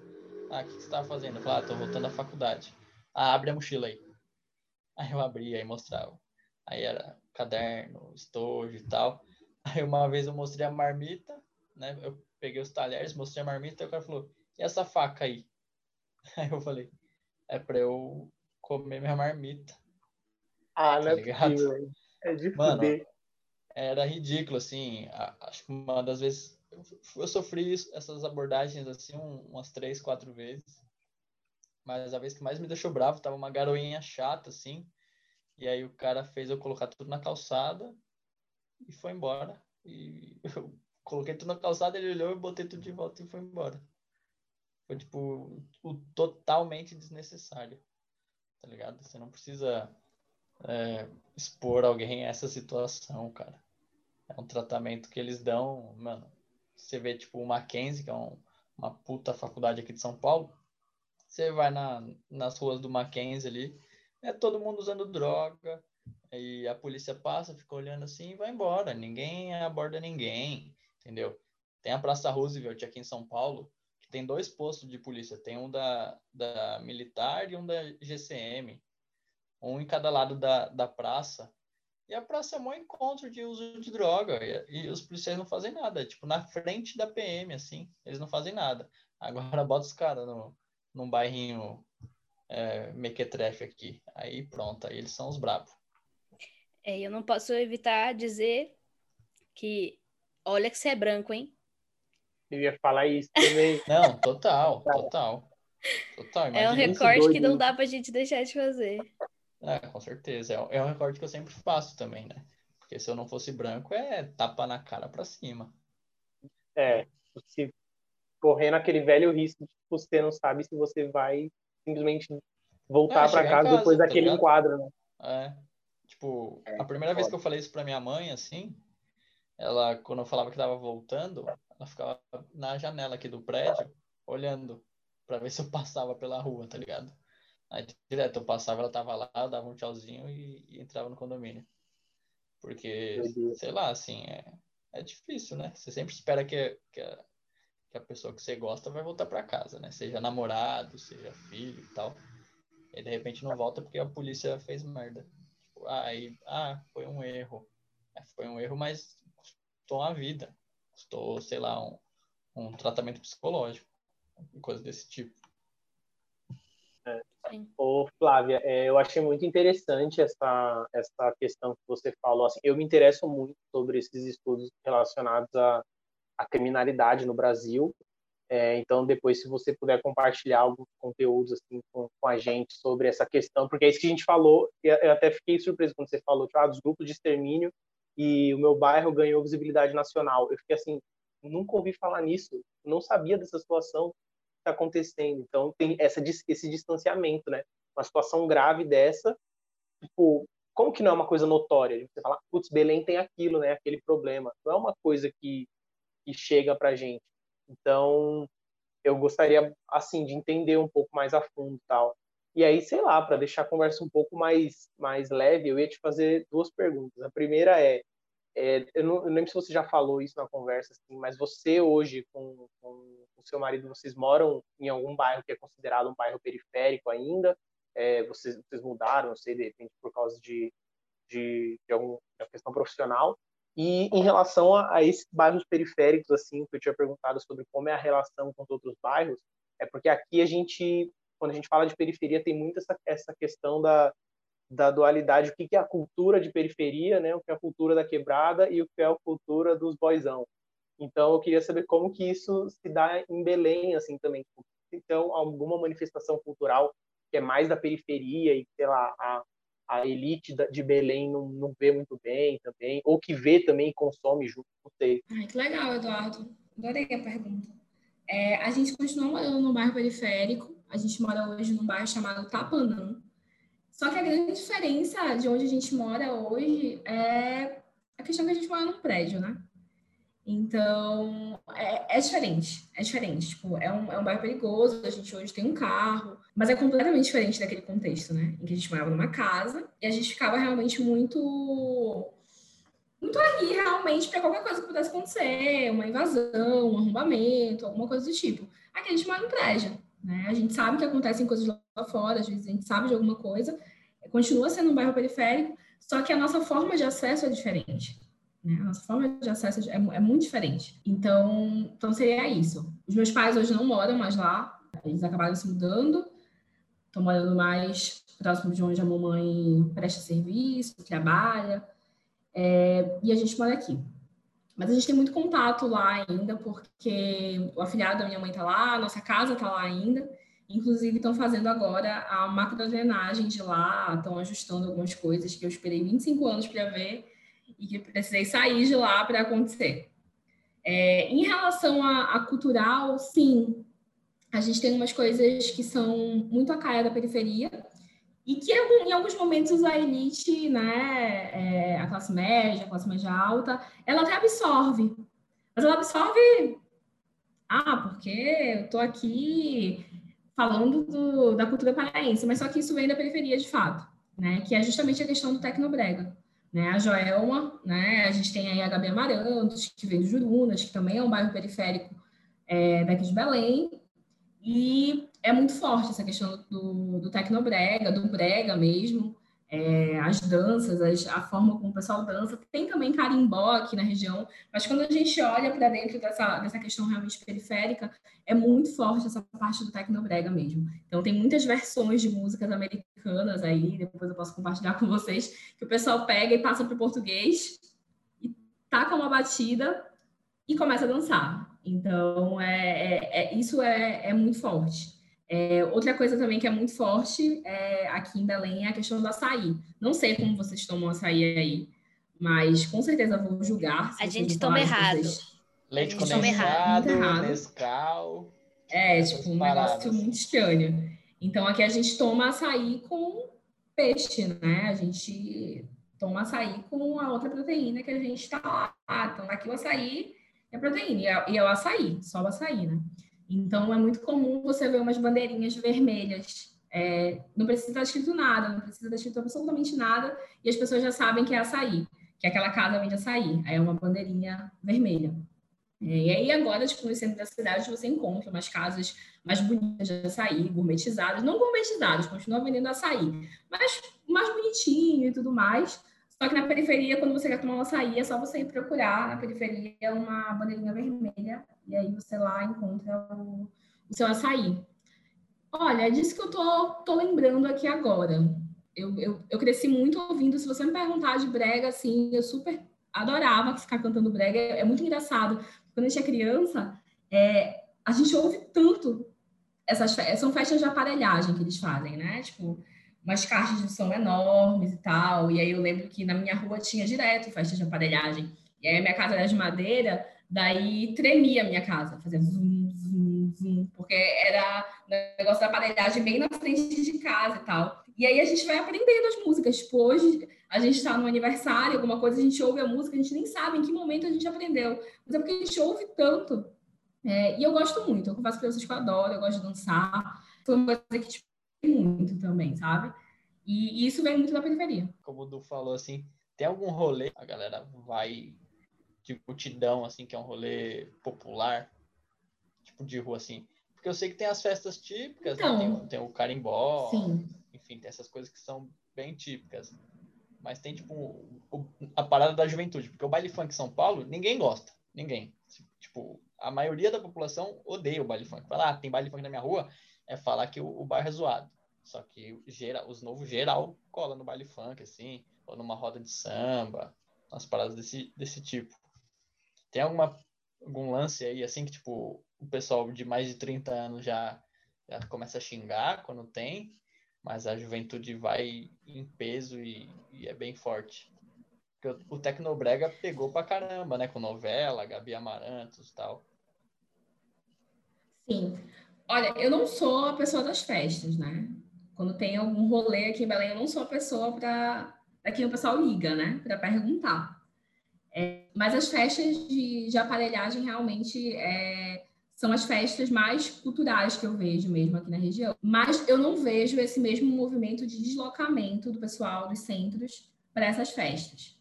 S3: Ah, o que, você tava fazendo? Eu falava, ah, tô voltando da faculdade. Ah, abre a mochila aí. Aí eu abria e mostrava. Aí era caderno, estojo e tal. Aí uma vez eu mostrei a marmita, né? Eu peguei os talheres, mostrei a marmita e o cara falou, e essa faca aí? Aí eu falei, é pra eu comer minha marmita.
S2: Ah, tá não é possível. É de Mano,
S3: era ridículo, assim. Acho que uma das vezes eu sofri essas abordagens assim umas três, quatro vezes. Mas a vez que mais me deixou bravo tava uma garoinha chata, assim. E aí o cara fez eu colocar tudo na calçada e foi embora. E eu coloquei tudo na calçada, ele olhou e botei tudo de volta e foi embora. Foi, tipo, o totalmente desnecessário. Tá ligado? Você não precisa é, expor alguém a essa situação, cara. É um tratamento que eles dão, mano. Você vê, tipo, o Mackenzie, que é um, uma puta faculdade aqui de São Paulo. Você vai na, nas ruas do Mackenzie ali, é todo mundo usando droga, e a polícia passa, fica olhando assim e vai embora. Ninguém aborda ninguém, entendeu? Tem a Praça Roosevelt aqui em São Paulo, tem dois postos de polícia, tem um da, da militar e um da GCM, um em cada lado da, da praça. E a praça é um encontro de uso de droga, e, e, os policiais não fazem nada, tipo, na frente da PM, assim, eles não fazem nada. Agora bota os caras no, num bairrinho é, mequetrefe aqui, aí pronto, aí eles são os brabos.
S1: É, eu não posso evitar dizer que, olha que você é branco, hein?
S2: Eu ia falar isso também.
S3: Não, total, total. Total,
S1: é um recorte que não dá pra gente deixar de fazer.
S3: É, com certeza. É, é um recorte que eu sempre faço também, né? Porque se eu não fosse branco, é tapa na cara pra cima.
S2: É, se correndo aquele velho risco de você não sabe se você vai simplesmente voltar é, para casa, casa, depois tá daquele ligado? enquadro, né?
S3: É. Tipo, é, a primeira vez que eu falei isso pra minha mãe, assim, ela, quando eu falava que tava voltando, ela ficava na janela aqui do prédio, olhando para ver se eu passava pela rua, tá ligado? Aí direto eu passava, ela tava lá, dava um tchauzinho e, e entrava no condomínio. Porque, sei lá, assim, é, é difícil, né? Você sempre espera que, que, a, que a pessoa que você gosta vai voltar para casa, né? Seja namorado, seja filho e tal. E de repente não volta porque a polícia fez merda. Tipo, aí, ah, foi um erro. É, foi um erro, mas custou uma vida custou, sei lá, um, um tratamento psicológico, coisa desse tipo.
S2: É. Ô, Flávia, é, eu achei muito interessante essa, essa questão que você falou. Assim, eu me interesso muito sobre esses estudos relacionados à, à criminalidade no Brasil. É, então, depois, se você puder compartilhar alguns conteúdos assim, com, com, a gente sobre essa questão, porque é isso que a gente falou. Eu até fiquei surpreso quando você falou ah, dos grupos de extermínio e o meu bairro ganhou visibilidade nacional. Eu fiquei assim, nunca ouvi falar nisso, não sabia dessa situação que está acontecendo. Então tem essa esse distanciamento, né? Uma situação grave dessa, tipo, como que não é uma coisa notória? Você fala, putz, Belém tem aquilo, né? Aquele problema. Não é uma coisa que, que chega para gente. Então, eu gostaria, assim, de entender um pouco mais a fundo tal. E aí, sei lá, para deixar a conversa um pouco mais, mais leve, eu ia te fazer duas perguntas. A primeira é, é eu, não, eu não lembro se você já falou isso na conversa, assim, mas você hoje, com, com o seu marido, vocês moram em algum bairro que é considerado um bairro periférico ainda? É, vocês, vocês mudaram, não sei, de repente, por causa de, de, de alguma questão profissional? E em relação a, a, esses bairros periféricos, assim, que eu tinha perguntado sobre como é a relação com os outros bairros, é porque aqui a gente quando a gente fala de periferia, tem muito essa, essa questão da, da dualidade, o que, que é a cultura de periferia, né? o que é a cultura da quebrada e o que é a cultura dos boizão. Então, eu queria saber como que isso se dá em Belém, assim, também. então alguma manifestação cultural que é mais da periferia e, sei lá, a, a elite de Belém não, não vê muito bem também, ou que vê também e consome junto, com sei.
S4: Ai, que legal, Eduardo. Adorei a pergunta. É, a gente continua morando no bairro periférico, a gente mora hoje num bairro chamado Tapanã. Só que a grande diferença de onde a gente mora hoje é a questão que a gente mora num prédio, né? Então, é, é, diferente, é diferente. Tipo, é um, é um bairro perigoso, a gente hoje tem um carro, mas é completamente diferente daquele contexto, né? Em que a gente morava numa casa e a gente ficava realmente muito muito ali realmente para qualquer coisa que pudesse acontecer, uma invasão, um arrombamento, alguma coisa do tipo. Aqui a gente mora no prédio, né? A gente sabe que acontecem coisas lá fora, às vezes a gente sabe de alguma coisa, continua sendo um bairro periférico, só que a nossa forma de acesso é diferente. Né? A nossa forma de acesso é, é, muito diferente. Então, então seria isso. Os meus pais hoje não moram mais lá, eles acabaram se mudando, estão morando mais próximo de onde a mamãe presta serviço, trabalha, é, e a gente mora aqui. Mas a gente tem muito contato lá ainda, porque o afilhado da minha mãe está lá, a nossa casa está lá ainda. Inclusive, estão fazendo agora a macrodrenagem de lá, estão ajustando algumas coisas que eu esperei 25 anos para ver e que precisei sair de lá para acontecer. É, em relação a, a, cultural, sim, a gente tem umas coisas que são muito a cara da periferia e que em alguns momentos a elite, né, é, a classe média, a classe média alta, ela até absorve, mas ela absorve, ah, porque eu estou aqui falando do, da cultura paraense, mas só que isso vem da periferia de fato, né, que é justamente a questão do tecnobrega né? A Joelma, né? A gente tem aí a Gabi Amarantos, que veio de Jurunas, que também é um bairro periférico é, daqui de Belém. E é muito forte essa questão do, do tecnobrega, do brega mesmo, é, as danças, as, a forma como o pessoal dança. Tem também carimbó aqui na região, mas quando a gente olha para dentro dessa, dessa questão realmente periférica, é muito forte essa parte do tecnobrega mesmo. Então, tem muitas versões de músicas americanas aí, depois eu posso compartilhar com vocês, que o pessoal pega e passa para o português e taca uma batida e começa a dançar. Então, é, é, é isso é, é muito forte. É, outra coisa também que é muito forte é, aqui em Belém é a questão do açaí. Não sei como vocês tomam açaí aí, mas com certeza vou julgar.
S1: A gente toma errado.
S3: Vocês... Leite condensado, Nescau.
S4: É, tipo, um paradas. negócio muito estranho. Então, aqui a gente toma açaí com peixe, né? A gente toma açaí com a outra proteína que a gente tá lá. Então, aqui o açaí é proteína, e é, e é o açaí, só o açaí, né? Então, é muito comum você ver umas bandeirinhas vermelhas. É, não precisa estar escrito nada, não precisa estar escrito absolutamente nada, e as pessoas já sabem que é açaí, que aquela casa vende açaí. Aí é uma bandeirinha vermelha. É, e aí, agora, tipo, no centro da cidade, você encontra umas casas mais bonitas de açaí, gourmetizadas, não gourmetizadas, continuam vendendo açaí, mas mais bonitinho e tudo mais. Só que na periferia, quando você quer tomar um açaí, é só você ir procurar na periferia uma bandeirinha vermelha e aí você lá encontra o, o seu açaí. Olha, é disso que eu tô, tô lembrando aqui agora. Eu, eu, eu cresci muito ouvindo. Se você me perguntar de brega, assim, eu super adorava ficar cantando brega. É, é muito engraçado. Quando a gente é criança, é, a gente ouve tanto essas são festas de aparelhagem que eles fazem, né? Tipo, umas caixas de som enormes e tal. E aí eu lembro que na minha rua tinha direto festa de aparelhagem. E aí minha casa era de madeira, daí tremia a minha casa, fazia zum, zum, zum, porque era negócio da aparelhagem bem na frente de casa e tal. E aí a gente vai aprendendo as músicas. Tipo, hoje a gente está no aniversário, alguma coisa, a gente ouve a música, a gente nem sabe em que momento a gente aprendeu. Mas é porque a gente ouve tanto. É, e eu gosto muito, eu confesso para vocês que eu adoro, eu gosto de dançar. Foi uma coisa que tipo, muito também, sabe? E, e, isso vem muito da periferia.
S3: Como o Du falou, assim, tem algum rolê, a galera vai de multidão, assim, que é um rolê popular, tipo de rua, assim. Porque eu sei que tem as festas típicas, né? então, né? tem, tem, o carimbó, sim. enfim, tem essas coisas que são bem típicas. Mas tem, tipo, o, a parada da juventude, porque o baile funk em São Paulo, ninguém gosta, ninguém. Tipo, a maioria da população odeia o baile funk. Falar, ah, tem baile funk na minha rua, é falar que o, o bairro é zoado. Só que geral, os novos geral cola no baile funk, assim, ou numa roda de samba, umas paradas desse, desse tipo. Tem alguma, algum lance aí, assim, que, tipo, o pessoal de mais de 30 anos já já começa a xingar quando tem, mas a juventude vai em peso e, e é bem forte. Porque o, Tecnobrega pegou pra caramba, né? Com novela, Gabi Amarantos e tal.
S4: Sim. Olha, eu não sou a pessoa das festas, né? Quando tem algum rolê aqui em Belém, eu não sou a pessoa para quem o pessoal liga, né? Para perguntar. É, mas as festas de, de aparelhagem realmente é, são as festas mais culturais que eu vejo mesmo aqui na região. Mas eu não vejo esse mesmo movimento de deslocamento do pessoal dos centros para essas festas.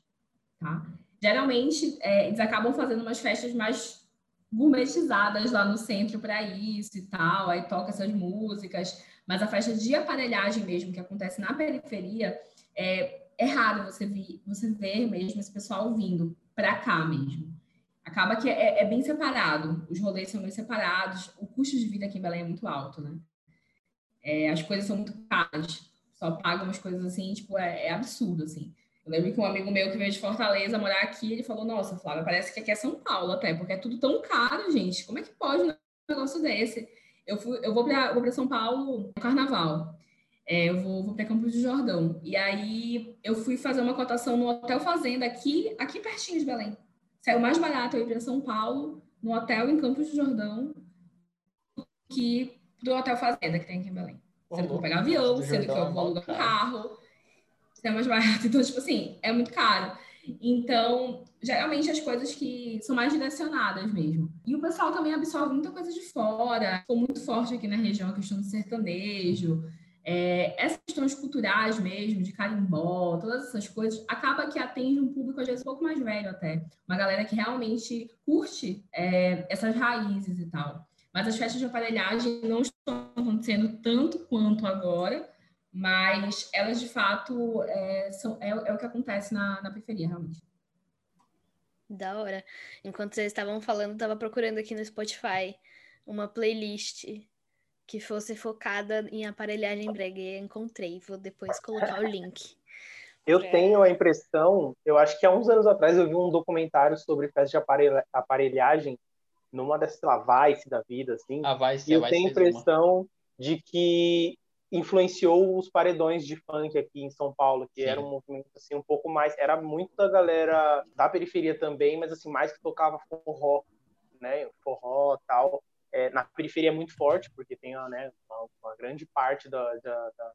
S4: Tá? Geralmente, é, eles acabam fazendo umas festas mais gourmetizadas lá no centro para isso e tal, aí toca essas músicas, mas a festa de aparelhagem mesmo, que acontece na periferia, é, é raro você, vir, você ver mesmo esse pessoal vindo para cá mesmo. Acaba que é, é, bem separado, os rolês são bem separados, o custo de vida aqui em Belém é muito alto, né? É, as coisas são muito caras, só pagam umas coisas assim, tipo, é, é absurdo, assim. Eu lembro que um amigo meu que veio de Fortaleza morar aqui, ele falou: Nossa, Flávia, parece que aqui é São Paulo até, porque é tudo tão caro, gente. Como é que pode um negócio desse? Eu, fui, eu vou para São Paulo no carnaval. É, eu vou, vou para Campos do Jordão. E aí eu fui fazer uma cotação no Hotel Fazenda aqui, aqui pertinho de Belém. Saiu mais barato eu ir para São Paulo, no hotel em Campos do Jordão, que do Hotel Fazenda que tem aqui em Belém. Sendo que eu vou pegar avião, sendo que eu vou alugar um carro é mais barato. Então, tipo assim, é muito caro. Então, geralmente as coisas que são mais direcionadas mesmo. E o pessoal também absorve muita coisa de fora. Ficou muito forte aqui na região a questão do sertanejo. É, essas questões culturais mesmo, de carimbó, todas essas coisas, acaba que atende um público às vezes um pouco mais velho até. Uma galera que realmente curte é, essas raízes e tal. Mas as festas de aparelhagem não estão acontecendo tanto quanto agora, mas elas de fato é, são, é, é o que acontece na, na periferia, realmente.
S1: Da hora. Enquanto vocês estavam falando, estava procurando aqui no Spotify uma playlist que fosse focada em aparelhagem brega e encontrei. Vou depois colocar o link.
S2: Eu pra... tenho a impressão, eu acho que há uns anos atrás eu vi um documentário sobre festa de aparelhagem numa dessas, sei lá, Vice da vida, assim.
S3: A Vice,
S2: e
S3: eu
S2: tenho a impressão uma. de que influenciou os paredões de funk aqui em São Paulo, que Sim. era um movimento assim um pouco mais, era muito da galera da periferia também, mas assim mais que tocava forró, né, forró tal. É, na periferia é muito forte, porque tem né, uma, uma grande parte da, da, da,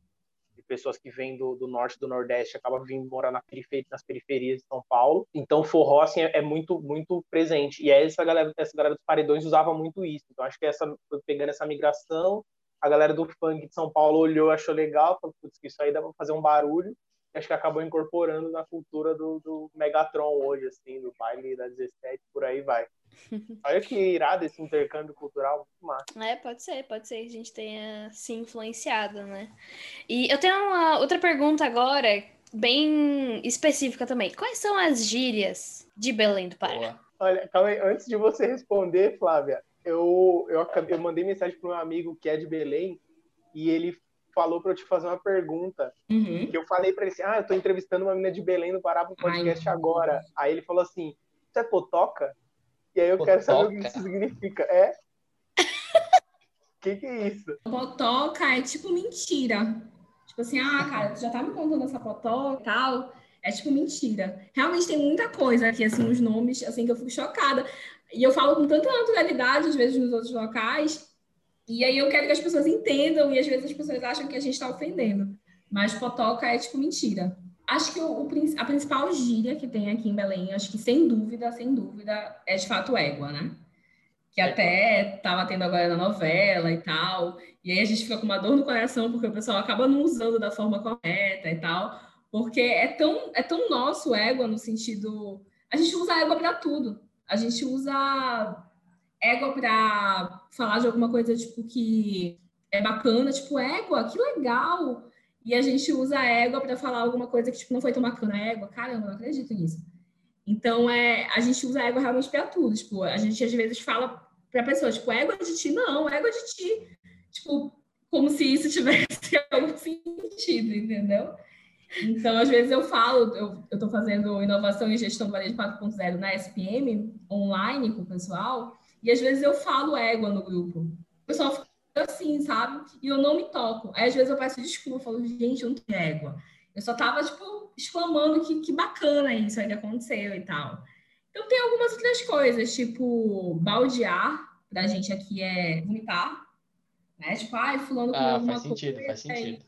S2: de pessoas que vêm do, do norte do nordeste acaba vindo morar na periferia, nas periferias de São Paulo. Então forró assim é, é muito muito presente. E essa galera essa galera dos paredões usava muito isso. Então acho que essa pegando essa migração a galera do funk de São Paulo olhou, achou legal, falou, putz, isso aí dá pra fazer um barulho. Acho que acabou incorporando na cultura do, do Megatron hoje, assim, do baile da 17, por aí vai. Olha que irado esse intercâmbio cultural, muito massa.
S1: É, pode ser, pode ser que a gente tenha se influenciado, né? E eu tenho uma outra pergunta agora, bem específica também. Quais são as gírias de Belém do Pará? Boa.
S2: Olha, calma aí, antes de você responder, Flávia, eu, eu, eu mandei mensagem para um amigo que é de Belém e ele falou para eu te fazer uma pergunta. Uhum. Que eu falei para ele assim: Ah, eu tô entrevistando uma menina de Belém no Pará pro podcast Ai, agora. Aí ele falou assim: Isso é potoca? E aí eu potoca? quero saber o que isso significa. É? O que, que é isso?
S4: Potoca é tipo mentira. Tipo assim, ah, cara, tu já tá me contando essa potoca e tal. É tipo mentira. Realmente tem muita coisa aqui, assim, os nomes, assim, que eu fico chocada. E eu falo com tanta naturalidade, às vezes, nos outros locais, e aí eu quero que as pessoas entendam, e às vezes as pessoas acham que a gente está ofendendo. Mas potoca é tipo mentira. Acho que o, a principal gíria que tem aqui em Belém, acho que sem dúvida, sem dúvida, é de fato égua, né? Que até estava tendo agora na novela e tal. E aí a gente fica com uma dor no coração, porque o pessoal acaba não usando da forma correta e tal. Porque é tão, é tão nosso égua no sentido. A gente usa égua para tudo. A gente usa égua para falar de alguma coisa tipo que é bacana, tipo égua, que legal. E a gente usa égua para falar alguma coisa que tipo não foi tão bacana, égua, caramba, não acredito nisso. Então é, a gente usa égua realmente para tudo, tipo, a gente às vezes fala para pessoa, tipo, égua de ti, não, égua de ti. Tipo, como se isso tivesse algum sentido, entendeu? Então, às vezes eu falo, eu estou fazendo inovação e gestão varejo 4.0 na SPM, online com o pessoal, e às vezes eu falo égua no grupo. O pessoal fica assim, sabe? E eu não me toco. Aí às vezes eu peço desculpa, eu falo, gente, eu não tenho égua. Eu só tava, tipo, exclamando que, que bacana isso aí que aconteceu e tal. Então tem algumas outras coisas, tipo, baldear, pra gente aqui é vomitar, né? Tipo, ai, fulano
S3: comeu ah, alguma faz sentido, coisa. Faz sentido.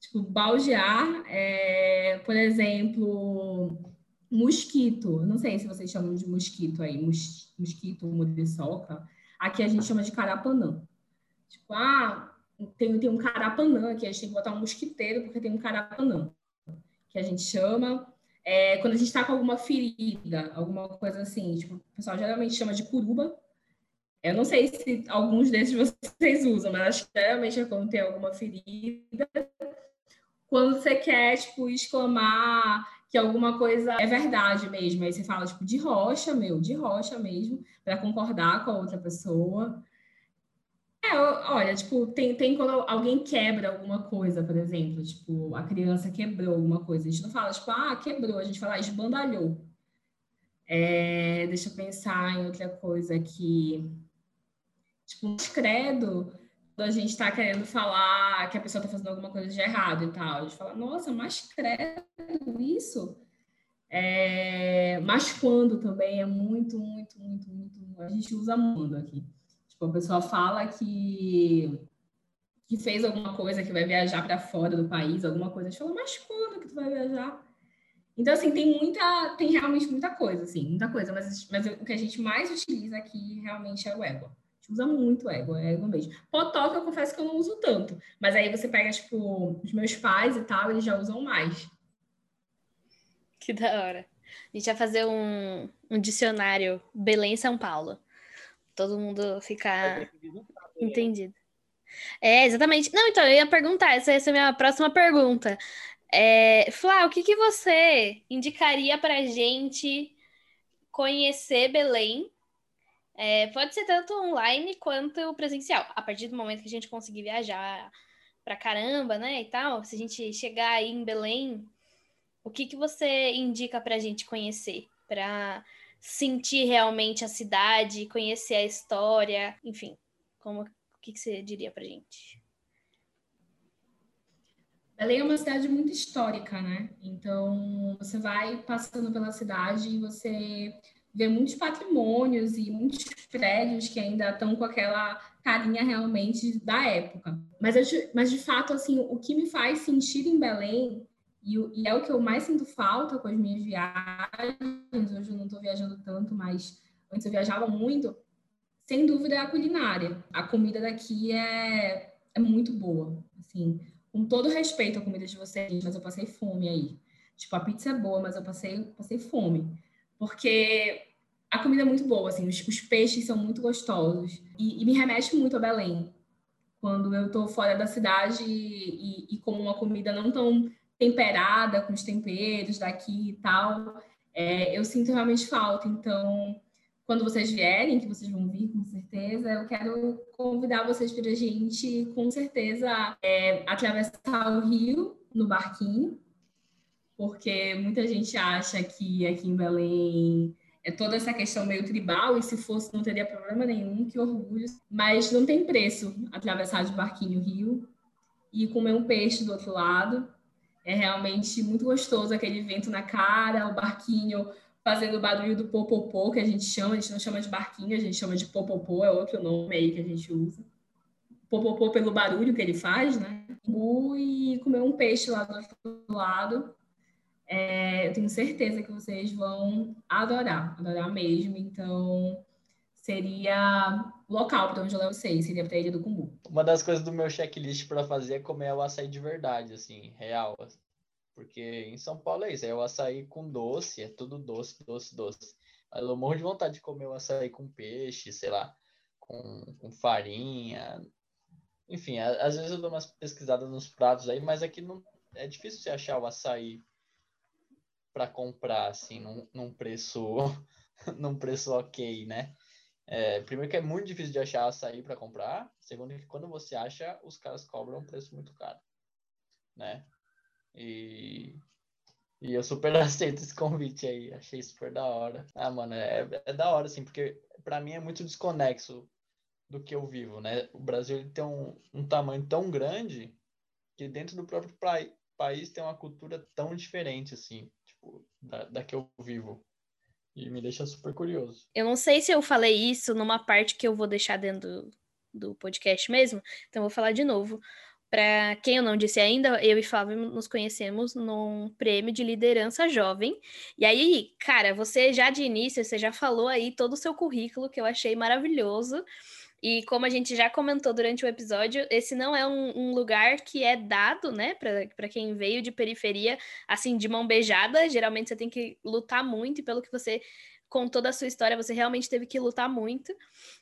S4: Tipo, baldear, é, por exemplo, mosquito. Não sei se vocês chamam de mosquito aí, mos, mosquito, muriçoca. Aqui a gente chama de carapanã. Tipo, ah, tem, tem um carapanã aqui, a gente tem que botar um mosquiteiro porque tem um carapanã, que a gente chama. É, quando a gente está com alguma ferida, alguma coisa assim, tipo, o pessoal geralmente chama de curuba. Eu não sei se alguns desses vocês usam, mas geralmente é quando tem alguma ferida. Quando você quer, tipo, exclamar que alguma coisa é verdade mesmo. Aí você fala, tipo, de rocha, meu, de rocha mesmo, para concordar com a outra pessoa. É, olha, tipo, tem, tem quando alguém quebra alguma coisa, por exemplo, tipo, a criança quebrou alguma coisa. A gente não fala, tipo, ah, quebrou, a gente fala, ah, esbandalhou. É, deixa eu pensar em outra coisa aqui. Tipo, credo, a gente está querendo falar que a pessoa está fazendo alguma coisa de errado e tal. A gente fala, nossa, mas credo, isso? É, mas quando também é muito, muito, muito, muito. A gente usa muito aqui. Tipo, a pessoa fala que, que fez alguma coisa, que vai viajar para fora do país, alguma coisa. A gente fala, mas quando que tu vai viajar? Então, assim, tem muita, tem realmente muita coisa, assim, muita coisa, mas, mas o que a gente mais utiliza aqui realmente é o égua. Usa muito égua, é égua mesmo. Potoca, eu confesso que eu não uso tanto, mas aí você pega, tipo, os meus pais e tal, eles já usam mais.
S1: Que da hora. A gente vai fazer um, um dicionário Belém São Paulo todo mundo ficar entendido. É, exatamente. Não, então, eu ia perguntar, essa, essa é a minha próxima pergunta. É, Flá, o que, que você indicaria para gente conhecer Belém? É, pode ser tanto online quanto presencial. A partir do momento que a gente conseguir viajar para caramba, né, e tal, se a gente chegar aí em Belém, o que, que você indica para a gente conhecer? Para sentir realmente a cidade, conhecer a história, enfim, como o que, que você diria para gente?
S4: Belém é uma cidade muito histórica, né? Então, você vai passando pela cidade e você vê muitos patrimônios e muitos prédios que ainda estão com aquela carinha realmente da época. Mas, eu, mas de fato, assim, o que me faz sentir em Belém e, e, é o que eu mais sinto falta com as minhas viagens. Hoje eu não estou viajando tanto, mas antes eu viajava muito. Sem dúvida é a culinária. A comida daqui é, é muito boa. Assim, com todo respeito à comida de vocês, mas eu passei fome aí. Tipo, a pizza é boa, mas eu passei, passei fome. Porque a comida é muito boa, assim, os, os peixes são muito gostosos. E, e, me remete muito a Belém. Quando eu estou fora da cidade e, e, e como uma comida não tão temperada com os temperos daqui e tal, é, eu sinto realmente falta. Então, quando vocês vierem, que vocês vão vir com certeza, eu quero convidar vocês para a gente, com certeza, é, atravessar o rio no barquinho, porque muita gente acha que aqui em Belém é toda essa questão meio tribal, e se fosse não teria problema nenhum, que orgulho. Mas não tem preço atravessar de barquinho o rio e comer um peixe do outro lado. É realmente muito gostoso aquele vento na cara, o barquinho fazendo o barulho do popopô, que a gente chama, a gente não chama de barquinho, a gente chama de popopô, é outro nome aí que a gente usa. Popopô pelo barulho que ele faz, né? E comer um peixe lá do outro lado. É, eu tenho certeza que vocês vão adorar, adorar mesmo. Então, seria local para onde eu levo vocês, seria para a Ilha do Cumbu.
S3: Uma das coisas do meu checklist para fazer é comer o açaí de verdade, assim, real. Porque em São Paulo é isso, é o açaí com doce, é tudo doce, doce, doce. Mas eu morro de vontade de comer o açaí com peixe, sei lá, com, com farinha. Enfim, às vezes eu dou umas pesquisadas nos pratos aí, mas aqui não é difícil você achar o açaí para comprar assim num, num preço num preço ok, né? É, primeiro que é muito difícil de achar açaí para comprar. Segundo que quando você acha, os caras cobram um preço muito caro, né? E, e eu super aceito esse convite aí. Achei super da hora. Ah, mano, é, é da hora, assim, porque para mim é muito desconexo do que eu vivo, né? O Brasil ele tem um, um tamanho tão grande que dentro do próprio país tem uma cultura tão diferente, assim, tipo, da, da que eu vivo. E me deixa super curioso.
S1: Eu não sei se eu falei isso numa parte que eu vou deixar dentro do, do podcast mesmo, então vou falar de novo. Para quem eu não disse ainda, eu e Flávio nos conhecemos num prêmio de liderança jovem. E aí, cara, você já de início, você já falou aí todo o seu currículo, que eu achei maravilhoso. E como a gente já comentou durante o episódio, esse não é um, um lugar que é dado, né, para quem veio de periferia, assim, de mão beijada. Geralmente você tem que lutar muito, e pelo que você com toda a sua história, você realmente teve que lutar muito.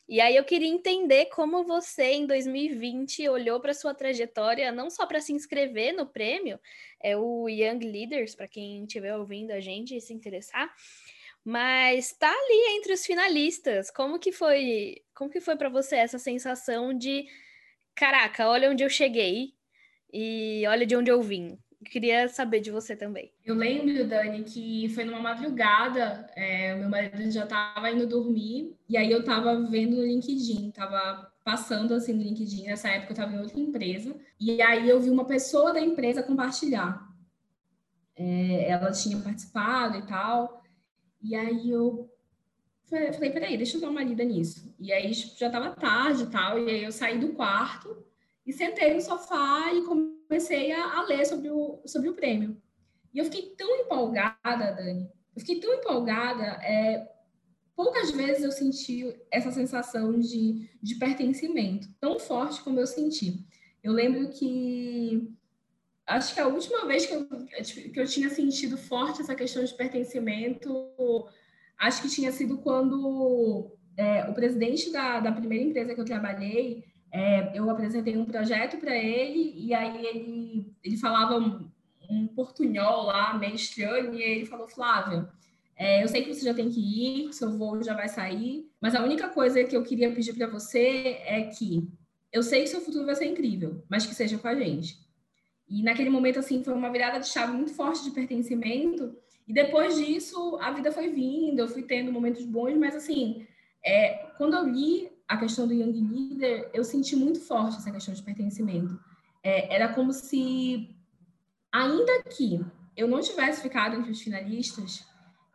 S1: E aí eu queria entender como você, em 2020, olhou para sua trajetória, não só para se inscrever no prêmio, é o Young Leaders, para quem estiver ouvindo a gente e se interessar, mas está ali entre os finalistas. Como que foi? Como que foi para você essa sensação de, caraca, olha onde eu cheguei e olha de onde eu vim? Queria saber de você também.
S4: Eu lembro, Dani, que foi numa madrugada, é, meu marido já estava indo dormir, e aí eu estava vendo no LinkedIn, estava passando assim no LinkedIn, nessa época eu estava em outra empresa, e aí eu vi uma pessoa da empresa compartilhar. É, ela tinha participado e tal, e aí eu falei, peraí, deixa eu dar uma lida nisso. E aí já estava tarde e tal, e aí eu saí do quarto e sentei no sofá e comecei comecei a, a, ler sobre o, sobre o prêmio. E eu fiquei tão empolgada, Dani, eu fiquei tão empolgada, é, poucas vezes eu senti essa sensação de, de pertencimento tão forte como eu senti. Eu lembro que acho que a última vez que eu, que eu tinha sentido forte essa questão de pertencimento, acho que tinha sido quando é, o presidente da, da primeira empresa que eu trabalhei, é, eu apresentei um projeto para ele e aí ele, ele falava um, um portunhol lá, meio estranho, e ele falou, Flávia, é, eu sei que você já tem que ir, seu voo já vai sair, mas a única coisa que eu queria pedir para você é que eu sei que seu futuro vai ser incrível, mas que seja com a gente. E naquele momento, assim, foi uma virada de chave muito forte de pertencimento, e depois disso, a vida foi vindo, eu fui tendo momentos bons, mas assim, é, quando eu li a questão do Young Leader, eu senti muito forte essa questão de pertencimento. É, era como se, ainda que eu não tivesse ficado entre os finalistas,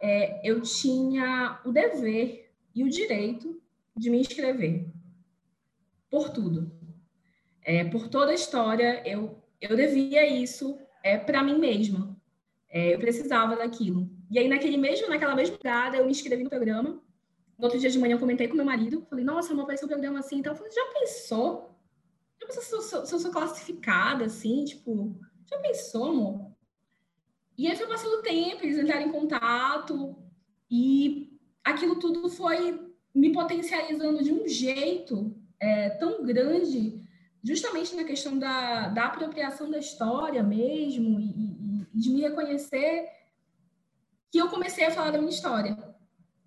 S4: é, eu tinha o dever e o direito de me inscrever. Por tudo. É, por toda a história, eu, eu devia isso é, para mim mesma. É, eu precisava daquilo. E aí, naquele mesmo, naquela mesma data, eu me inscrevi no programa no outro dia de manhã eu comentei com meu marido, falei, nossa, não apareceu um programa assim, então eu falei, já pensou? Já pensou se eu, sou, se eu sou classificada, assim, tipo, já pensou, amor? E aí foi passando o tempo, eles entraram em contato, e aquilo tudo foi me potencializando de um jeito é, tão grande, justamente na questão da, da apropriação da história mesmo, e, e, de me reconhecer, que eu comecei a falar da minha história.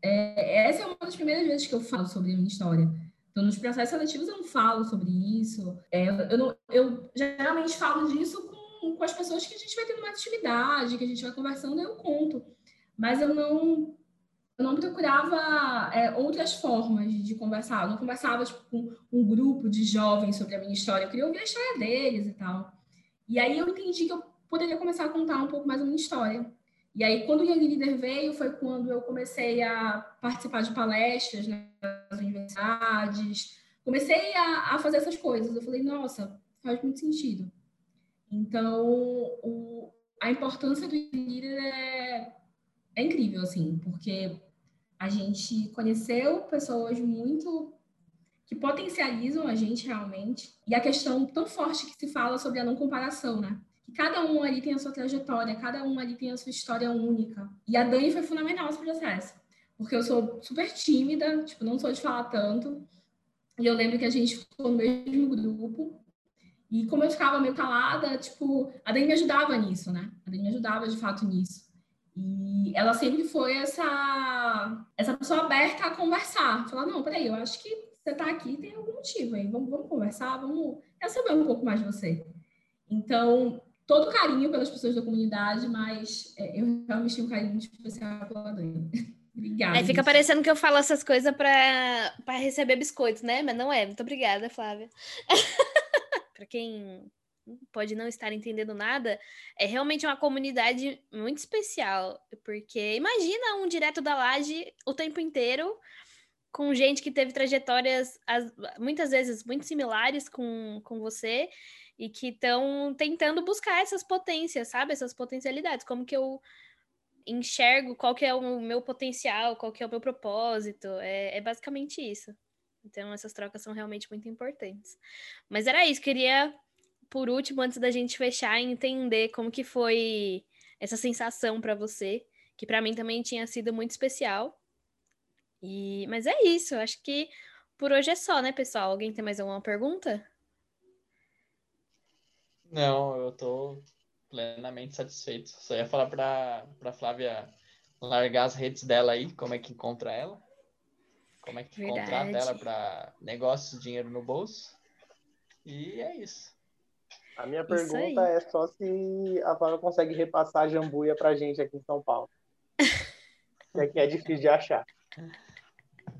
S4: É, essa é uma das primeiras vezes que eu falo sobre a minha história. Então, nos processos seletivos eu não falo sobre isso. É, eu, não, eu geralmente falo disso com, com as pessoas que a gente vai tendo uma intimidade, que a gente vai conversando, eu conto. Mas eu não, eu não procurava é, outras formas de, conversar. Eu não conversava tipo, com um grupo de jovens sobre a minha história. Eu queria ouvir a história deles e tal. E aí eu entendi que eu poderia começar a contar um pouco mais a minha história. E aí, quando o Young Leader veio, foi quando eu comecei a participar de palestras nas universidades, comecei a, a fazer essas coisas. Eu falei, nossa, faz muito sentido. Então, o, a importância do líder é, é incrível, assim, porque a gente conheceu pessoas muito que potencializam a gente realmente. E a questão tão forte que se fala sobre a não comparação, né? que cada um ali tem a sua trajetória, cada um ali tem a sua história única. E a Dani foi fundamental nesse processo, porque eu sou super tímida, tipo, não sou de falar tanto. E eu lembro que a gente ficou no mesmo grupo. E como eu ficava meio calada, tipo, a Dani me ajudava nisso, né? A Dani me ajudava de fato nisso. E ela sempre foi essa essa pessoa aberta a conversar. Falar, não, peraí, eu acho que você tá aqui tem algum motivo aí. Vamos, vamos conversar, vamos... Eu saber um pouco mais de você. Então, todo carinho pelas pessoas da comunidade, mas é, eu realmente tenho um carinho especial pela Dani. Obrigada.
S1: Aí fica parecendo que eu falo essas coisas para receber biscoitos, né? Mas não é. Muito obrigada, Flávia. para quem pode não estar entendendo nada, é realmente uma comunidade muito especial, porque imagina um direto da laje o tempo inteiro com gente que teve trajetórias muitas vezes muito similares com, com você e que estão tentando buscar essas potências, sabe? Essas potencialidades, como que eu enxergo qual que é o meu potencial, qual que é o meu propósito, é, é basicamente isso. Então, essas trocas são realmente muito importantes. Mas era isso, queria por último, antes da gente fechar, entender como que foi essa sensação para você, que para mim também tinha sido muito especial. E mas é isso, acho que por hoje é só, né, pessoal? Alguém tem mais alguma pergunta?
S3: Não, eu tô plenamente satisfeito. Só ia falar para para Flávia largar as redes dela aí, como é que encontra ela? Como é que Verdade. contrata ela para negócios, dinheiro no bolso? E é isso.
S2: A minha pergunta é só se a Flávia consegue repassar a jambuia pra gente aqui em São Paulo. é que é difícil de achar.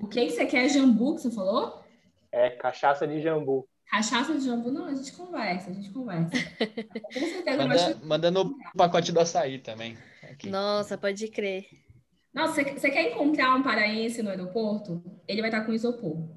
S4: O que, que você quer? Jambu que você falou?
S2: É, cachaça de jambu.
S4: Cachaça de jambu, não, a gente conversa, a gente conversa. Com certeza,
S3: Manda,
S4: mas...
S3: manda no pacote do açaí também.
S1: Aqui. Nossa, pode crer.
S4: Nossa, você, você quer encontrar um paraense no aeroporto? Ele vai estar com isopor.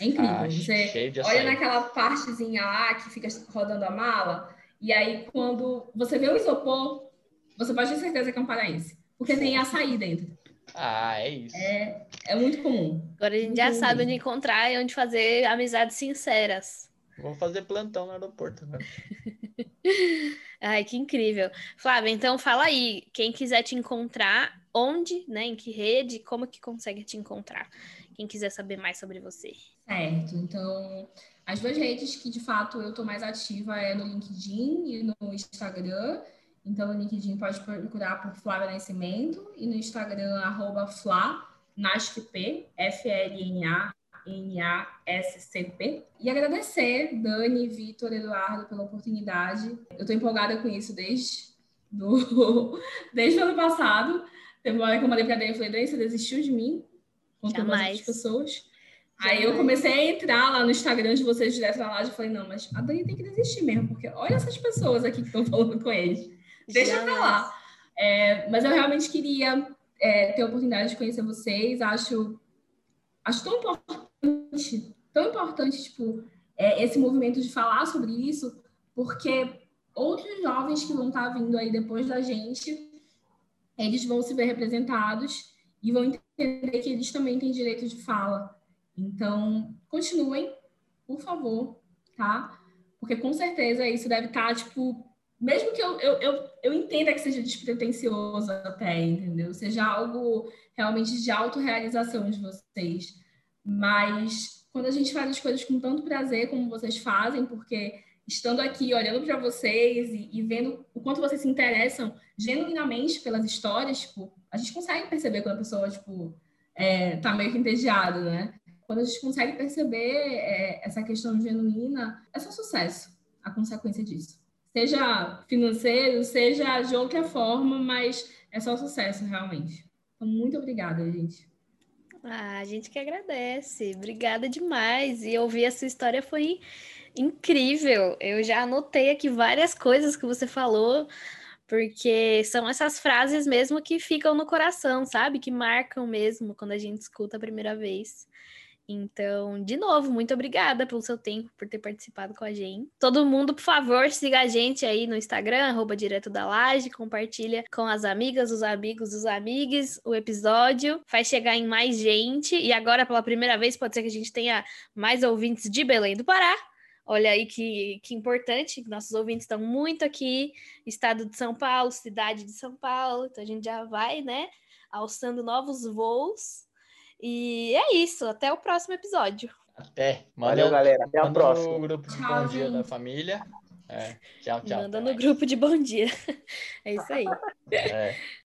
S4: É incrível. Ah, você olha naquela partezinha lá que fica rodando a mala, e aí quando você vê o isopor, você pode ter certeza que é um paraense. Porque tem açaí dentro.
S3: Ah, é isso.
S4: É, é muito comum.
S1: Agora a gente muito já comum. sabe onde encontrar e onde fazer amizades sinceras.
S3: Vamos fazer plantão no aeroporto. Né?
S1: Ai, que incrível. Flávia, então fala aí, quem quiser te encontrar, onde, né, em que rede, como que consegue te encontrar? Quem quiser saber mais sobre você.
S4: Certo. Então, as duas redes que de fato eu estou mais ativa é no LinkedIn e no Instagram. Então, no LinkedIn pode procurar por Flávia Nascimento e no Instagram, arroba NASCP, F-L-N-A, N-A-S-C-P. E agradecer Dani, Vitor, Eduardo pela oportunidade. Eu estou empolgada com isso desde, do, desde o ano passado. Teve uma hora que eu mandei para Dani e falei, Dani, você desistiu de mim? Contando as pessoas. Aí eu comecei a entrar lá no Instagram de vocês direto na live e falei, não, mas a Dani tem que desistir mesmo, porque olha essas pessoas aqui que estão falando com eles. Deixa pra lá. É, mas eu realmente queria é, ter a oportunidade de conhecer vocês. Acho, acho tão importante, tão importante, tipo, é, esse movimento de falar sobre isso, porque outros jovens que vão estar vindo aí depois da gente, eles vão se ver representados e vão entender que eles também têm direito de fala. Então, continuem, por favor, tá? Porque com certeza isso deve estar, tá, tipo, mesmo que eu, eu, eu, eu entenda que seja despretensioso até, entendeu? Seja algo realmente de autorrealização de vocês. Mas quando a gente faz as coisas com tanto prazer como vocês fazem, porque estando aqui olhando para vocês e, e, vendo o quanto vocês se interessam genuinamente pelas histórias, tipo, a gente consegue perceber quando a pessoa, tipo, é, tá meio que entediada, né? Quando a gente consegue perceber é, essa questão genuína, é só sucesso a consequência disso. Seja financeiro, seja de outra forma, mas é só sucesso, realmente. Então, muito obrigada, gente.
S1: Ah, a gente que agradece. Obrigada demais. E ouvir a sua história foi incrível. Eu já anotei aqui várias coisas que você falou, porque são essas frases mesmo que ficam no coração, sabe? Que marcam mesmo quando a gente escuta a primeira vez. Então, de novo, muito obrigada pelo seu tempo, por ter participado com a gente. Todo mundo, por favor, siga a gente aí no Instagram, arroba Direto da Laje, compartilha com as amigas, os amigos, os amigos o episódio, faz chegar em mais gente. E agora, pela primeira vez, pode ser que a gente tenha mais ouvintes de Belém do Pará. Olha aí que, que importante, nossos ouvintes estão muito aqui, estado de São Paulo, cidade de São Paulo, então a gente já vai, né, alçando novos voos e é isso. Até o próximo episódio.
S3: Até.
S2: Manda, Valeu, galera. Até a próxima.
S3: No grupo de tchau, bom dia da família. É. Tchau, tchau.
S1: Manda no grupo de bom dia. É isso aí. É.